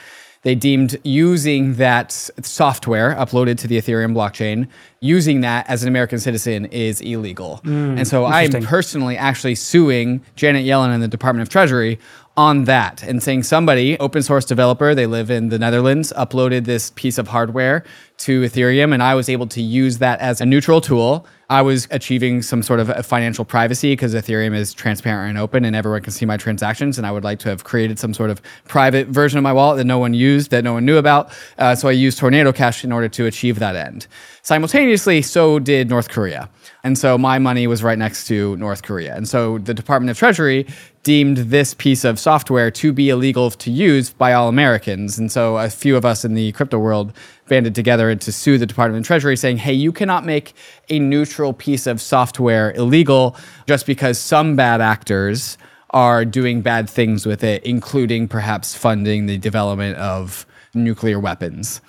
they deemed using that software uploaded to the Ethereum blockchain, using that as an American citizen is illegal. Hmm, and so I'm personally actually suing Janet Yellen and the Department of Treasury on that and saying somebody, open source developer, they live in the Netherlands, uploaded this piece of hardware to Ethereum, and I was able to use that as a neutral tool. I was achieving some sort of financial privacy because Ethereum is transparent and open and everyone can see my transactions. And I would like to have created some sort of private version of my wallet that no one used, that no one knew about. Uh, so I used Tornado Cash in order to achieve that end. Simultaneously, so did North Korea. And so my money was right next to North Korea. And so the Department of Treasury deemed this piece of software to be illegal to use by all Americans. And so a few of us in the crypto world banded together to sue the Department of Treasury saying, hey, you cannot make a neutral piece of software illegal just because some bad actors are doing bad things with it, including perhaps funding the development of nuclear weapons.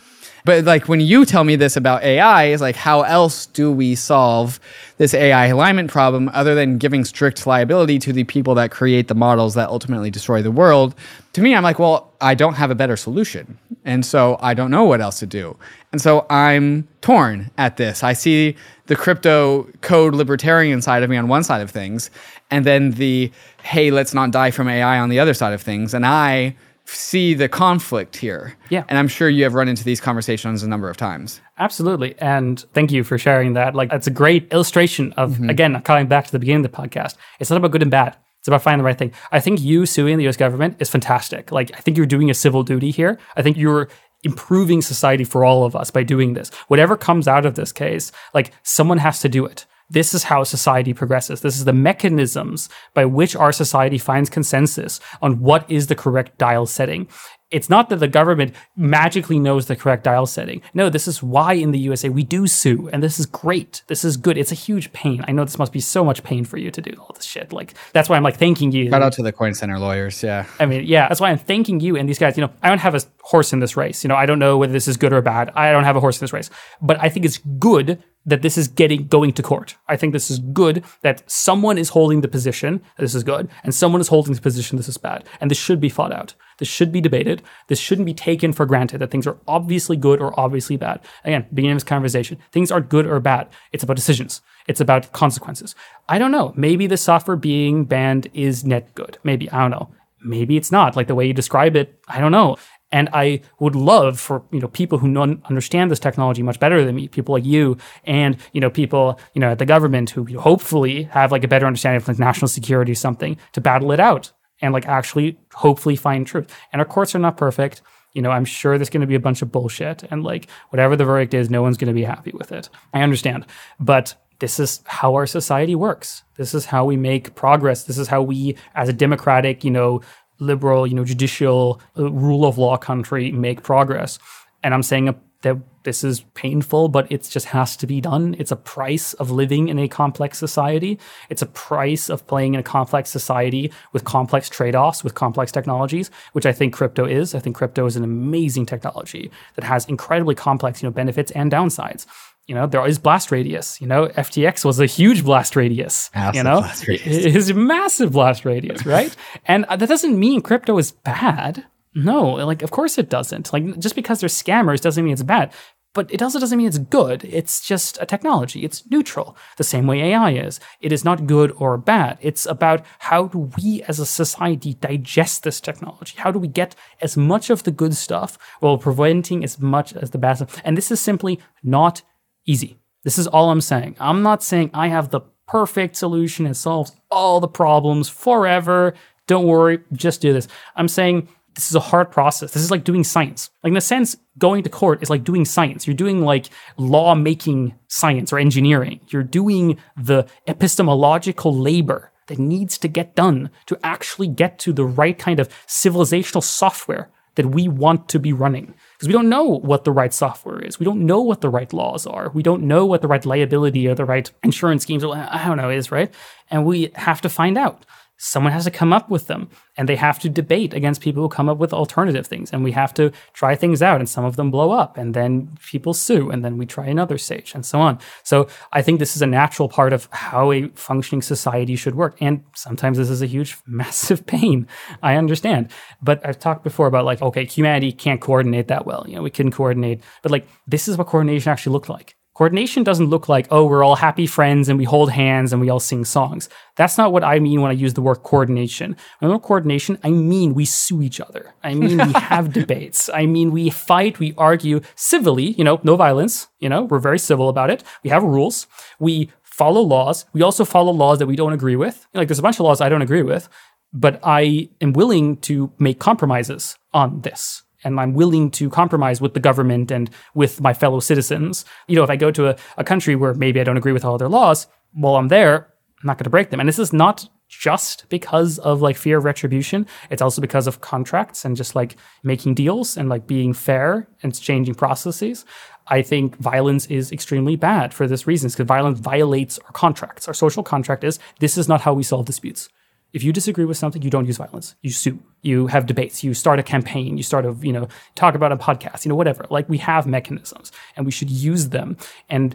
But like when you tell me this about AI, is like how else do we solve this AI alignment problem other than giving strict liability to the people that create the models that ultimately destroy the world? To me, I'm like, well, I don't have a better solution. And so I don't know what else to do. And so I'm torn at this. I see the crypto code libertarian side of me on one side of things, and then the hey, let's not die from AI on the other side of things. And I see the conflict here. Yeah. And I'm sure you have run into these conversations a number of times. Absolutely. And thank you for sharing that. Like, that's a great illustration of, mm-hmm. again, coming back to the beginning of the podcast. It's not about good and bad. It's about finding the right thing. I think you suing the US government is fantastic. Like, I think you're doing a civil duty here. I think you're improving society for all of us by doing this. Whatever comes out of this case, like, someone has to do it. This is how society progresses. This is the mechanisms by which our society finds consensus on what is the correct dial setting. It's not that the government magically knows the correct dial setting. No, this is why in the USA we do sue, and this is great. This is good. It's a huge pain. I know this must be so much pain for you to do all this shit. Like that's why I'm like thanking you. Shout out to the Coin Center lawyers. Yeah. I mean, yeah, that's why I'm thanking you and these guys. You know, I don't have a horse in this race. You know, I don't know whether this is good or bad. I don't have a horse in this race, but I think it's good that this is getting going to court. I think this is good that someone is holding the position this is good, and someone is holding the position this is bad, and this should be fought out. This should be debated. This shouldn't be taken for granted that things are obviously good or obviously bad. Again, beginning of this conversation, things are good or bad. It's about decisions. It's about consequences. I don't know. Maybe the software being banned is net good. Maybe I don't know. Maybe it's not. Like the way you describe it, I don't know. And I would love for you know people who non- understand this technology much better than me, people like you, and you know people you know at the government who hopefully have like a better understanding of like national security or something to battle it out and like actually hopefully find truth. And our courts are not perfect. You know, I'm sure there's going to be a bunch of bullshit, and like whatever the verdict is, no one's going to be happy with it. I understand, but this is how our society works. This is how we make progress. This is how we, as a democratic, you know, liberal, you know, judicial, uh, rule of law country, make progress. And I'm saying that this is painful, but it just has to be done. It's a price of living in a complex society. It's a price of playing in a complex society with complex trade offs, with complex technologies, which I think crypto is. I think crypto is an amazing technology that has incredibly complex, you know, benefits and downsides. You know, there is blast radius. You know, FTX was a huge blast radius. Massive you know, blast radius. it is a massive blast radius, right? and uh, that doesn't mean crypto is bad. No, like of course it doesn't. Like just because there's scammers doesn't mean it's bad. But it also doesn't mean it's good. It's just a technology. It's neutral. The same way AI is. It is not good or bad. It's about how do we as a society digest this technology? How do we get as much of the good stuff while preventing as much as the bad stuff? And this is simply not easy. This is all I'm saying. I'm not saying I have the perfect solution that solves all the problems forever. Don't worry, just do this. I'm saying this is a hard process. This is like doing science. Like in a sense, going to court is like doing science. You're doing like law making science or engineering. You're doing the epistemological labor that needs to get done to actually get to the right kind of civilizational software that we want to be running. Because we don't know what the right software is. We don't know what the right laws are. We don't know what the right liability or the right insurance schemes I don't know is, right? And we have to find out. Someone has to come up with them and they have to debate against people who come up with alternative things. And we have to try things out and some of them blow up and then people sue and then we try another stage and so on. So I think this is a natural part of how a functioning society should work. And sometimes this is a huge, massive pain. I understand. But I've talked before about like, okay, humanity can't coordinate that well. You know, we couldn't coordinate, but like this is what coordination actually looked like Coordination doesn't look like, oh, we're all happy friends and we hold hands and we all sing songs. That's not what I mean when I use the word coordination. When I mean coordination, I mean we sue each other. I mean we have debates. I mean we fight, we argue civilly, you know, no violence, you know, we're very civil about it. We have rules. We follow laws. We also follow laws that we don't agree with. Like there's a bunch of laws I don't agree with, but I am willing to make compromises on this and I'm willing to compromise with the government and with my fellow citizens. You know, if I go to a, a country where maybe I don't agree with all their laws, while I'm there, I'm not going to break them. And this is not just because of like fear of retribution. It's also because of contracts and just like making deals and like being fair and changing processes. I think violence is extremely bad for this reason, because violence violates our contracts. Our social contract is this is not how we solve disputes. If you disagree with something, you don't use violence. You sue. You have debates. You start a campaign. You start a, you know, talk about a podcast, you know, whatever. Like we have mechanisms and we should use them. And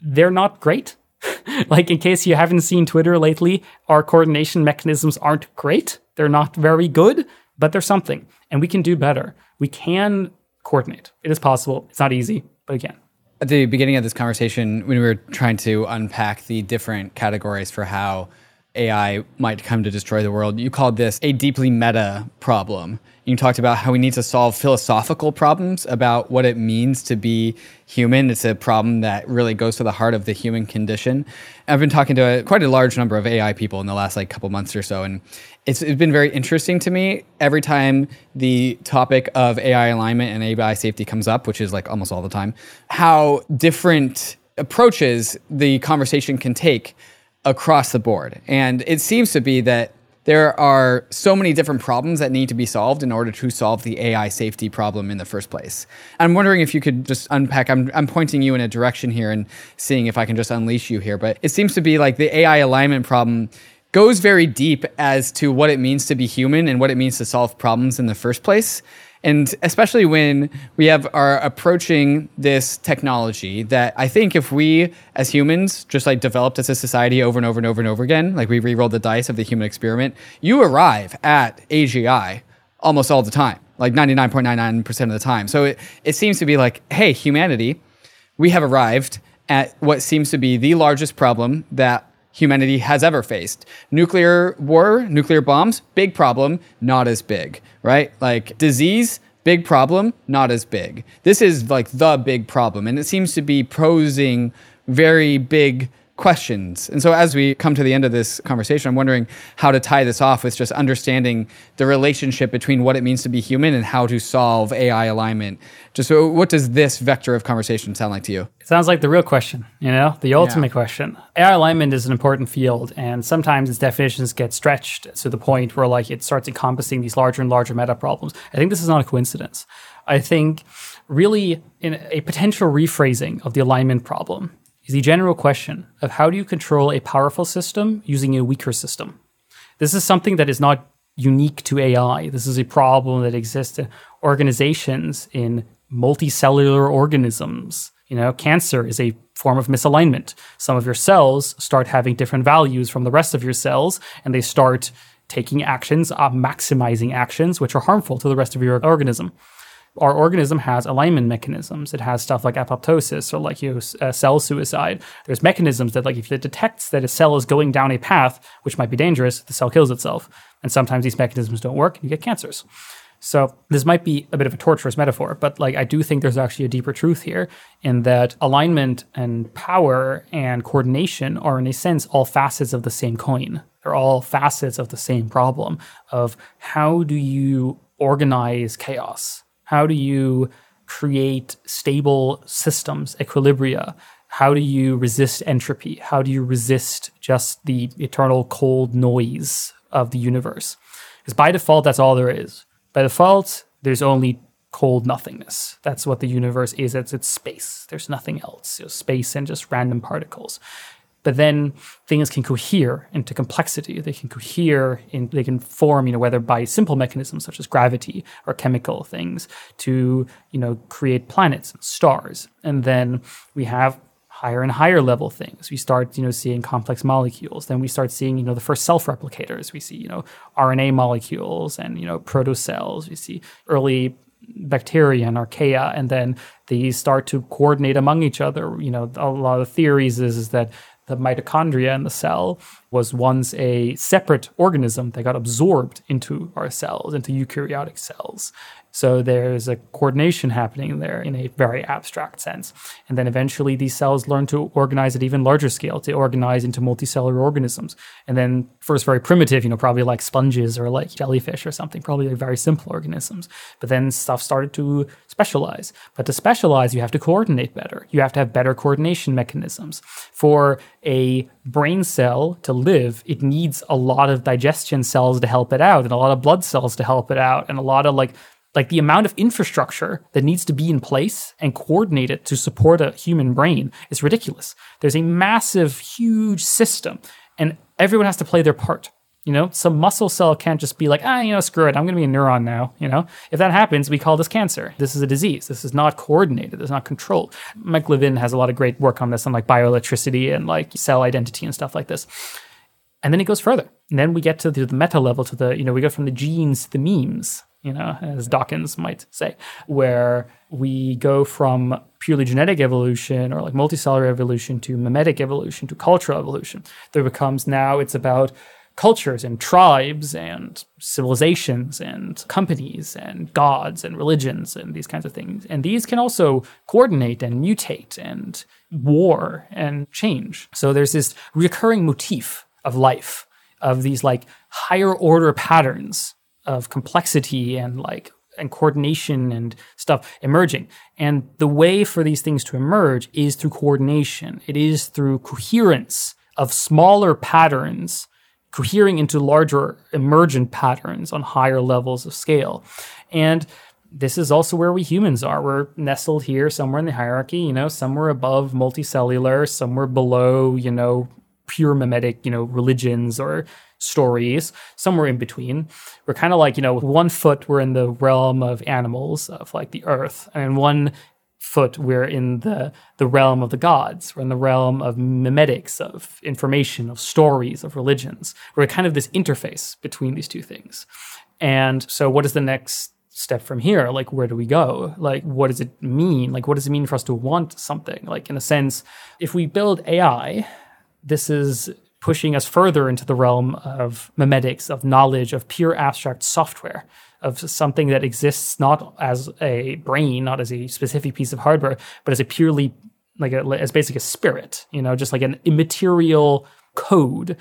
they're not great. like in case you haven't seen Twitter lately, our coordination mechanisms aren't great. They're not very good, but they're something. And we can do better. We can coordinate. It is possible. It's not easy, but again, at the beginning of this conversation, when we were trying to unpack the different categories for how AI might come to destroy the world. You called this a deeply meta problem. You talked about how we need to solve philosophical problems about what it means to be human. It's a problem that really goes to the heart of the human condition. I've been talking to a, quite a large number of AI people in the last like couple months or so, and it's, it's been very interesting to me every time the topic of AI alignment and AI safety comes up, which is like almost all the time, how different approaches the conversation can take across the board. And it seems to be that there are so many different problems that need to be solved in order to solve the AI safety problem in the first place. I'm wondering if you could just unpack. I'm, I'm pointing you in a direction here and seeing if I can just unleash you here. But it seems to be like the AI alignment problem goes very deep as to what it means to be human and what it means to solve problems in the first place. And especially when we have are approaching this technology that I think if we as humans just like developed as a society over and over and over and over again, like we re-rolled the dice of the human experiment, you arrive at AGI almost all the time, like 99.99% of the time. So it, it seems to be like, hey, humanity, we have arrived at what seems to be the largest problem that humanity has ever faced. Nuclear war, nuclear bombs, big problem, not as big, right? Like disease, big problem, not as big. This is like the big problem. And it seems to be posing very big questions. And so, as we come to the end of this conversation, I'm wondering how to tie this off with just understanding the relationship between what it means to be human and how to solve AI alignment. Just so, what does this vector of conversation sound like to you? It sounds like the real question, you know, the ultimate yeah. question. AI alignment is an important field, and sometimes its definitions get stretched to the point where, like, it starts encompassing these larger and larger meta problems. I think this is not a coincidence. I think really in a potential rephrasing of the alignment problem is the general question of how do you control a powerful system using a weaker system? This is something that is not unique to AI. This is a problem that exists in organizations in multicellular organisms. You know, cancer is a form of misalignment. Some of your cells start having different values from the rest of your cells, and they start taking actions, uh, maximizing actions, which are harmful to the rest of your organism our organism has alignment mechanisms. It has stuff like apoptosis or like you know, uh, cell suicide. There's mechanisms that like if it detects that a cell is going down a path which might be dangerous, the cell kills itself. And sometimes these mechanisms don't work and you get cancers. So this might be a bit of a torturous metaphor, but like I do think there's actually a deeper truth here in that alignment and power and coordination are in a sense all facets of the same coin. They're all facets of the same problem of how do you organize chaos? How do you create stable systems, equilibria? How do you resist entropy? How do you resist just the eternal cold noise of the universe? Because by default, that's all there is. By default, there's only cold nothingness. That's what the universe is. It's, it's space. There's nothing else. It's space and just random particles but then things can cohere into complexity. They can cohere in, they can form, you know, whether by simple mechanisms such as gravity or chemical things to, you know, create planets and stars. And then we have higher and higher level things. We start, you know, seeing complex molecules. Then we start seeing, you know, the first self-replicators. We see, you know, RNA molecules and, you know, protocells. We see early bacteria and archaea, and then these start to coordinate among each other. You know, a lot of theories is, is that the mitochondria in the cell was once a separate organism that got absorbed into our cells, into eukaryotic cells. So there's a coordination happening there in a very abstract sense. And then eventually these cells learn to organize at even larger scale, to organize into multicellular organisms. And then first very primitive, you know, probably like sponges or like jellyfish or something, probably very simple organisms. But then stuff started to specialize. But to specialize, you have to coordinate better. You have to have better coordination mechanisms. For a brain cell to live, it needs a lot of digestion cells to help it out and a lot of blood cells to help it out and a lot of like like the amount of infrastructure that needs to be in place and coordinated to support a human brain is ridiculous. There's a massive, huge system, and everyone has to play their part. You know, some muscle cell can't just be like, ah, you know, screw it, I'm going to be a neuron now. You know, if that happens, we call this cancer. This is a disease. This is not coordinated. It's not controlled. Mike Levin has a lot of great work on this, on like bioelectricity and like cell identity and stuff like this. And then it goes further. And then we get to the, the meta level, to the, you know, we go from the genes to the memes you know, as Dawkins might say, where we go from purely genetic evolution or like multicellular evolution to memetic evolution to cultural evolution. There becomes now it's about cultures and tribes and civilizations and companies and gods and religions and these kinds of things. And these can also coordinate and mutate and war and change. So there's this recurring motif of life of these like higher order patterns of complexity and like and coordination and stuff emerging. And the way for these things to emerge is through coordination. It is through coherence of smaller patterns cohering into larger emergent patterns on higher levels of scale. And this is also where we humans are. We're nestled here somewhere in the hierarchy, you know, somewhere above multicellular, somewhere below, you know, pure memetic, you know, religions or stories, somewhere in between. We're kind of like, you know, with one foot we're in the realm of animals, of like the earth, and one foot we're in the the realm of the gods. We're in the realm of memetics, of information, of stories, of religions. We're kind of this interface between these two things. And so what is the next step from here like where do we go like what does it mean like what does it mean for us to want something like in a sense if we build ai this is pushing us further into the realm of memetics, of knowledge, of pure abstract software, of something that exists not as a brain, not as a specific piece of hardware, but as a purely like a, as basic a spirit, you know, just like an immaterial code.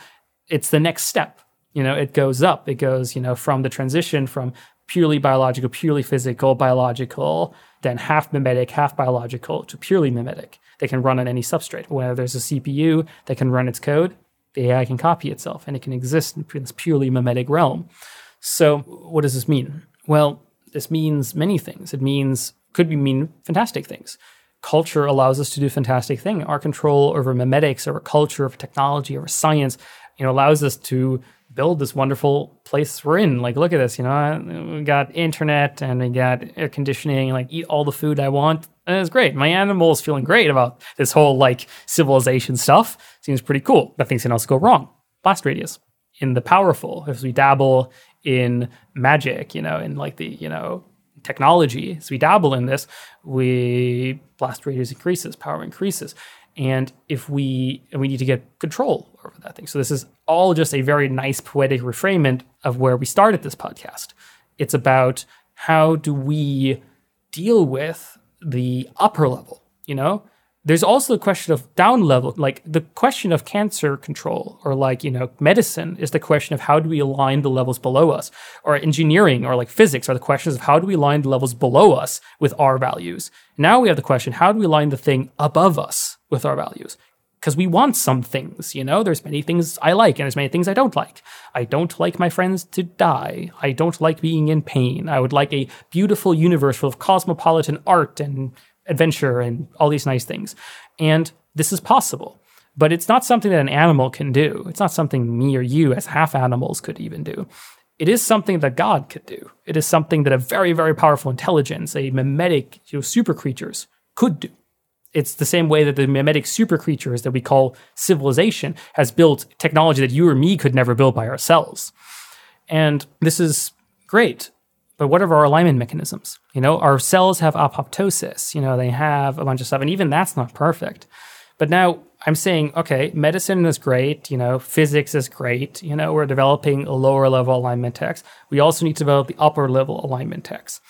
It's the next step. You know, it goes up. It goes, you know, from the transition from purely biological, purely physical, biological, then half memetic, half biological to purely memetic. They can run on any substrate. Whether there's a CPU that can run its code, the AI can copy itself and it can exist in this purely memetic realm. So, what does this mean? Well, this means many things. It means, could mean fantastic things. Culture allows us to do fantastic things. Our control over memetics, over culture, over technology, over science, you know, allows us to build this wonderful place we're in. Like, look at this, you know, we got internet and we got air conditioning, like eat all the food I want. And it's great. My animal is feeling great about this whole like civilization stuff. Seems pretty cool. But things can also go wrong. Blast radius. In the powerful, if we dabble in magic, you know, in like the, you know, technology, as we dabble in this, we blast radius increases, power increases. And if we and we need to get control over that thing. So this is all just a very nice poetic reframing of where we started this podcast. It's about how do we deal with the upper level, you know? There's also the question of down level, like the question of cancer control or like, you know, medicine is the question of how do we align the levels below us? Or engineering or like physics are the questions of how do we align the levels below us with our values? Now we have the question, how do we align the thing above us with our values? Because we want some things, you know? There's many things I like and there's many things I don't like. I don't like my friends to die. I don't like being in pain. I would like a beautiful universe full of cosmopolitan art and adventure and all these nice things. And this is possible. But it's not something that an animal can do. It's not something me or you as half animals could even do. It is something that God could do. It is something that a very, very powerful intelligence, a memetic you know, super creatures could do. It's the same way that the memetic super creatures that we call civilization has built technology that you or me could never build by ourselves. And this is great. but what are our alignment mechanisms? You know, our cells have apoptosis, you know, they have a bunch of stuff, and even that's not perfect. But now I'm saying, okay, medicine is great, you know, physics is great, you know, we're developing lower level alignment techs. We also need to develop the upper level alignment techs.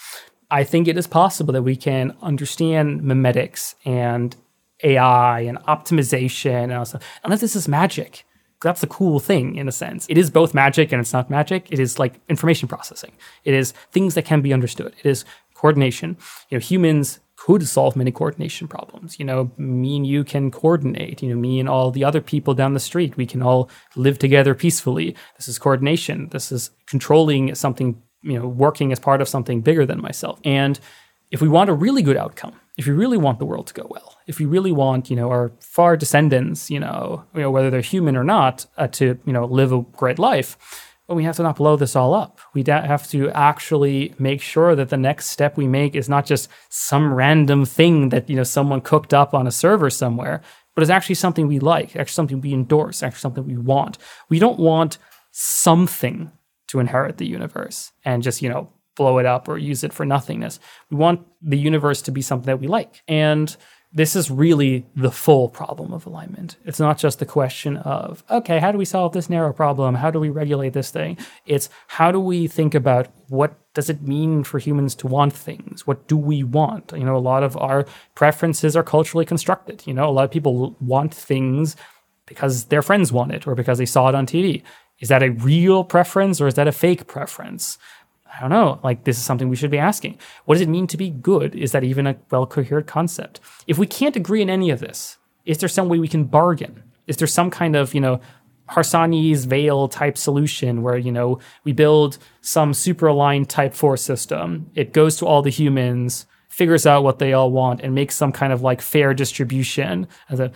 I think it is possible that we can understand memetics and AI and optimization and all stuff, unless this is magic. That's the cool thing in a sense. It is both magic and it's not magic. It is like information processing. It is things that can be understood. It is coordination. You know, humans could solve many coordination problems. You know, me and you can coordinate. You know, me and all the other people down the street, we can all live together peacefully. This is coordination. This is controlling something, you know, working as part of something bigger than myself. And if we want a really good outcome, if we really want the world to go well, if we really want, you know, our far descendants, you know, you know whether they're human or not, uh, to you know live a great life, well, we have to not blow this all up. We have to actually make sure that the next step we make is not just some random thing that you know someone cooked up on a server somewhere, but is actually something we like, actually something we endorse, actually something we want. We don't want something to inherit the universe and just you know blow it up or use it for nothingness. We want the universe to be something that we like. And this is really the full problem of alignment. It's not just the question of, okay, how do we solve this narrow problem? How do we regulate this thing? It's how do we think about what does it mean for humans to want things? What do we want? You know, a lot of our preferences are culturally constructed. You know, a lot of people want things because their friends want it or because they saw it on TV. Is that a real preference or is that a fake preference? I don't know. Like, this is something we should be asking. What does it mean to be good? Is that even a well coherent concept? If we can't agree in any of this, is there some way we can bargain? Is there some kind of, you know, Harsanyi's veil type solution where, you know, we build some super aligned type 4 system, it goes to all the humans, figures out what they all want, and makes some kind of like fair distribution? As a,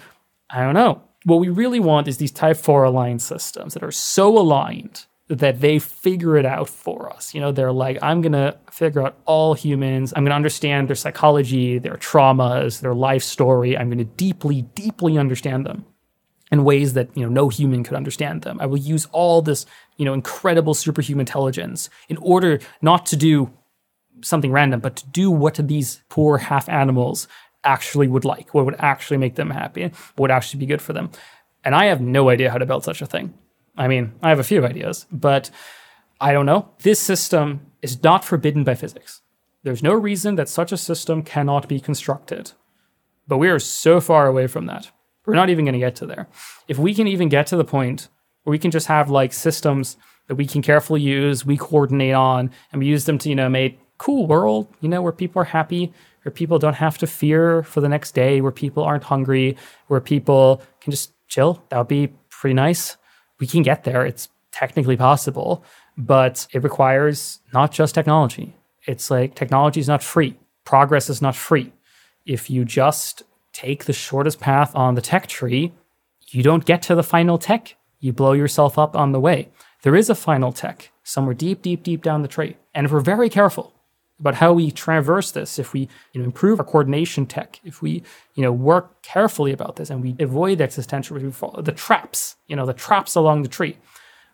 I don't know. What we really want is these type 4 aligned systems that are so aligned that they figure it out for us. You know, they're like, I'm going to figure out all humans. I'm going to understand their psychology, their traumas, their life story. I'm going to deeply, deeply understand them in ways that, you know, no human could understand them. I will use all this, you know, incredible superhuman intelligence in order not to do something random, but to do what these poor half animals actually would like, what would actually make them happy, what would actually be good for them. And I have no idea how to build such a thing. I mean, I have a few ideas, but I don't know. This system is not forbidden by physics. There's no reason that such a system cannot be constructed. But we are so far away from that. We're not even going to get to there. If we can even get to the point where we can just have like systems that we can carefully use, we coordinate on, and we use them to, you know, make cool world, you know, where people are happy, where people don't have to fear for the next day, where people aren't hungry, where people can just chill. That would be pretty nice we can get there. It's technically possible, but it requires not just technology. It's like technology is not free, progress is not free. If you just take the shortest path on the tech tree, you don't get to the final tech. You blow yourself up on the way. There is a final tech somewhere deep, deep, deep down the tree. And if we're very careful, about how we traverse this, if we you know, improve our coordination tech, if we you know work carefully about this and we avoid existential the traps, you know, the traps along the tree,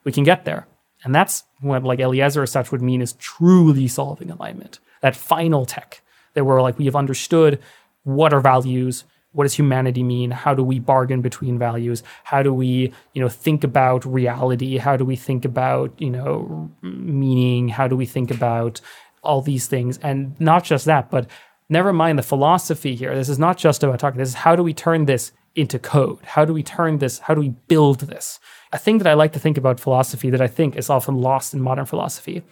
we can get there. And that's what like Eliezer as such would mean is truly solving alignment. That final tech that we're like we have understood what are values, what does humanity mean how do we bargain between values how do we you know think about reality how do we think about you know meaning how do we think about all these things. And not just that, but never mind the philosophy here. This is not just about talking. This is how do we turn this into code? How do we turn this? How do we build this? A thing that I like to think about philosophy that I think is often lost in modern philosophy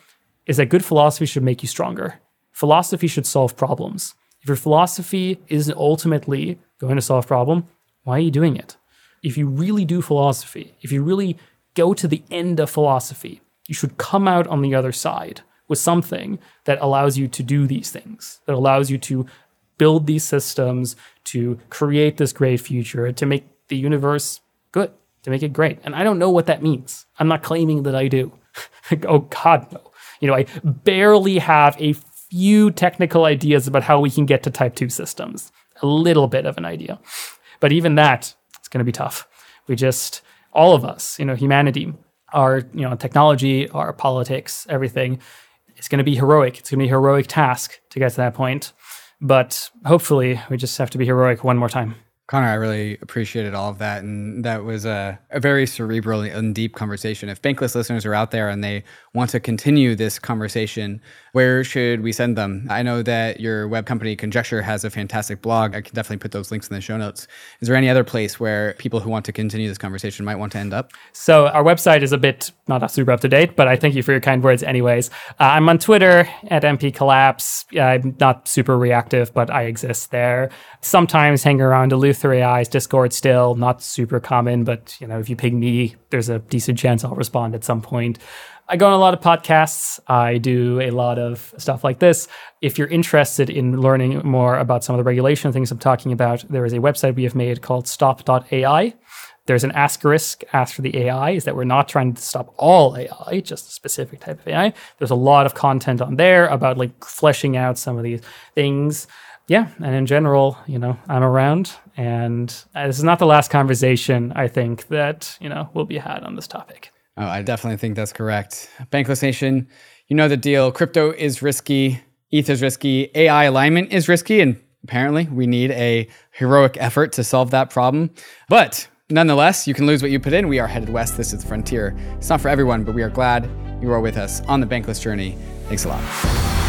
is that good philosophy should make you stronger. Philosophy should solve problems. If your philosophy isn't ultimately going to solve problem, why are you doing it? If you really do philosophy, if you really go to the end of philosophy, you should come out on the other side with something that allows you to do these things, that allows you to build these systems, to create this great future, to make the universe good, to make it great. And I don't know what that means. I'm not claiming that I do. oh, God, no. You know, I barely have a few technical ideas about how we can get to type 2 systems, a little bit of an idea. But even that, it's going to be tough. We just, all of us, you know, humanity, our, you know, technology, our politics, everything, it's going to be heroic. It's going to be a heroic task to get to that point. But hopefully, we just have to be heroic one more time. Connor, I really appreciated all of that. And that was a, a very cerebral and deep conversation. If Bankless listeners are out there and they want to continue this conversation, where should we send them? I know that your web company, Conjecture, has a fantastic blog. I can definitely put those links in the show notes. Is there any other place where people who want to continue this conversation might want to end up? So, our website is a bit not super up to date, but I thank you for your kind words, anyways. Uh, I'm on Twitter at NP Collapse. I'm not super reactive, but I exist there. Sometimes hang around EleutherAI's Discord still, not super common, but you know, if you ping me, there's a decent chance I'll respond at some point. I go on a lot of podcasts. I do a lot of stuff like this. If you're interested in learning more about some of the regulation things I'm talking about, there is a website we have made called stop.ai. There's an asterisk asked for the AI, is that we're not trying to stop all AI, just a specific type of AI. There's a lot of content on there about like fleshing out some of these things yeah, and in general, you know, I'm around, and uh, this is not the last conversation I think that you know will be had on this topic. Oh, I definitely think that's correct. Bankless Nation, you know the deal. Crypto is risky, ETH is risky, AI alignment is risky, and apparently we need a heroic effort to solve that problem. But nonetheless, you can lose what you put in. We are headed west. This is the frontier. It's not for everyone, but we are glad you are with us on the Bankless journey. Thanks a lot.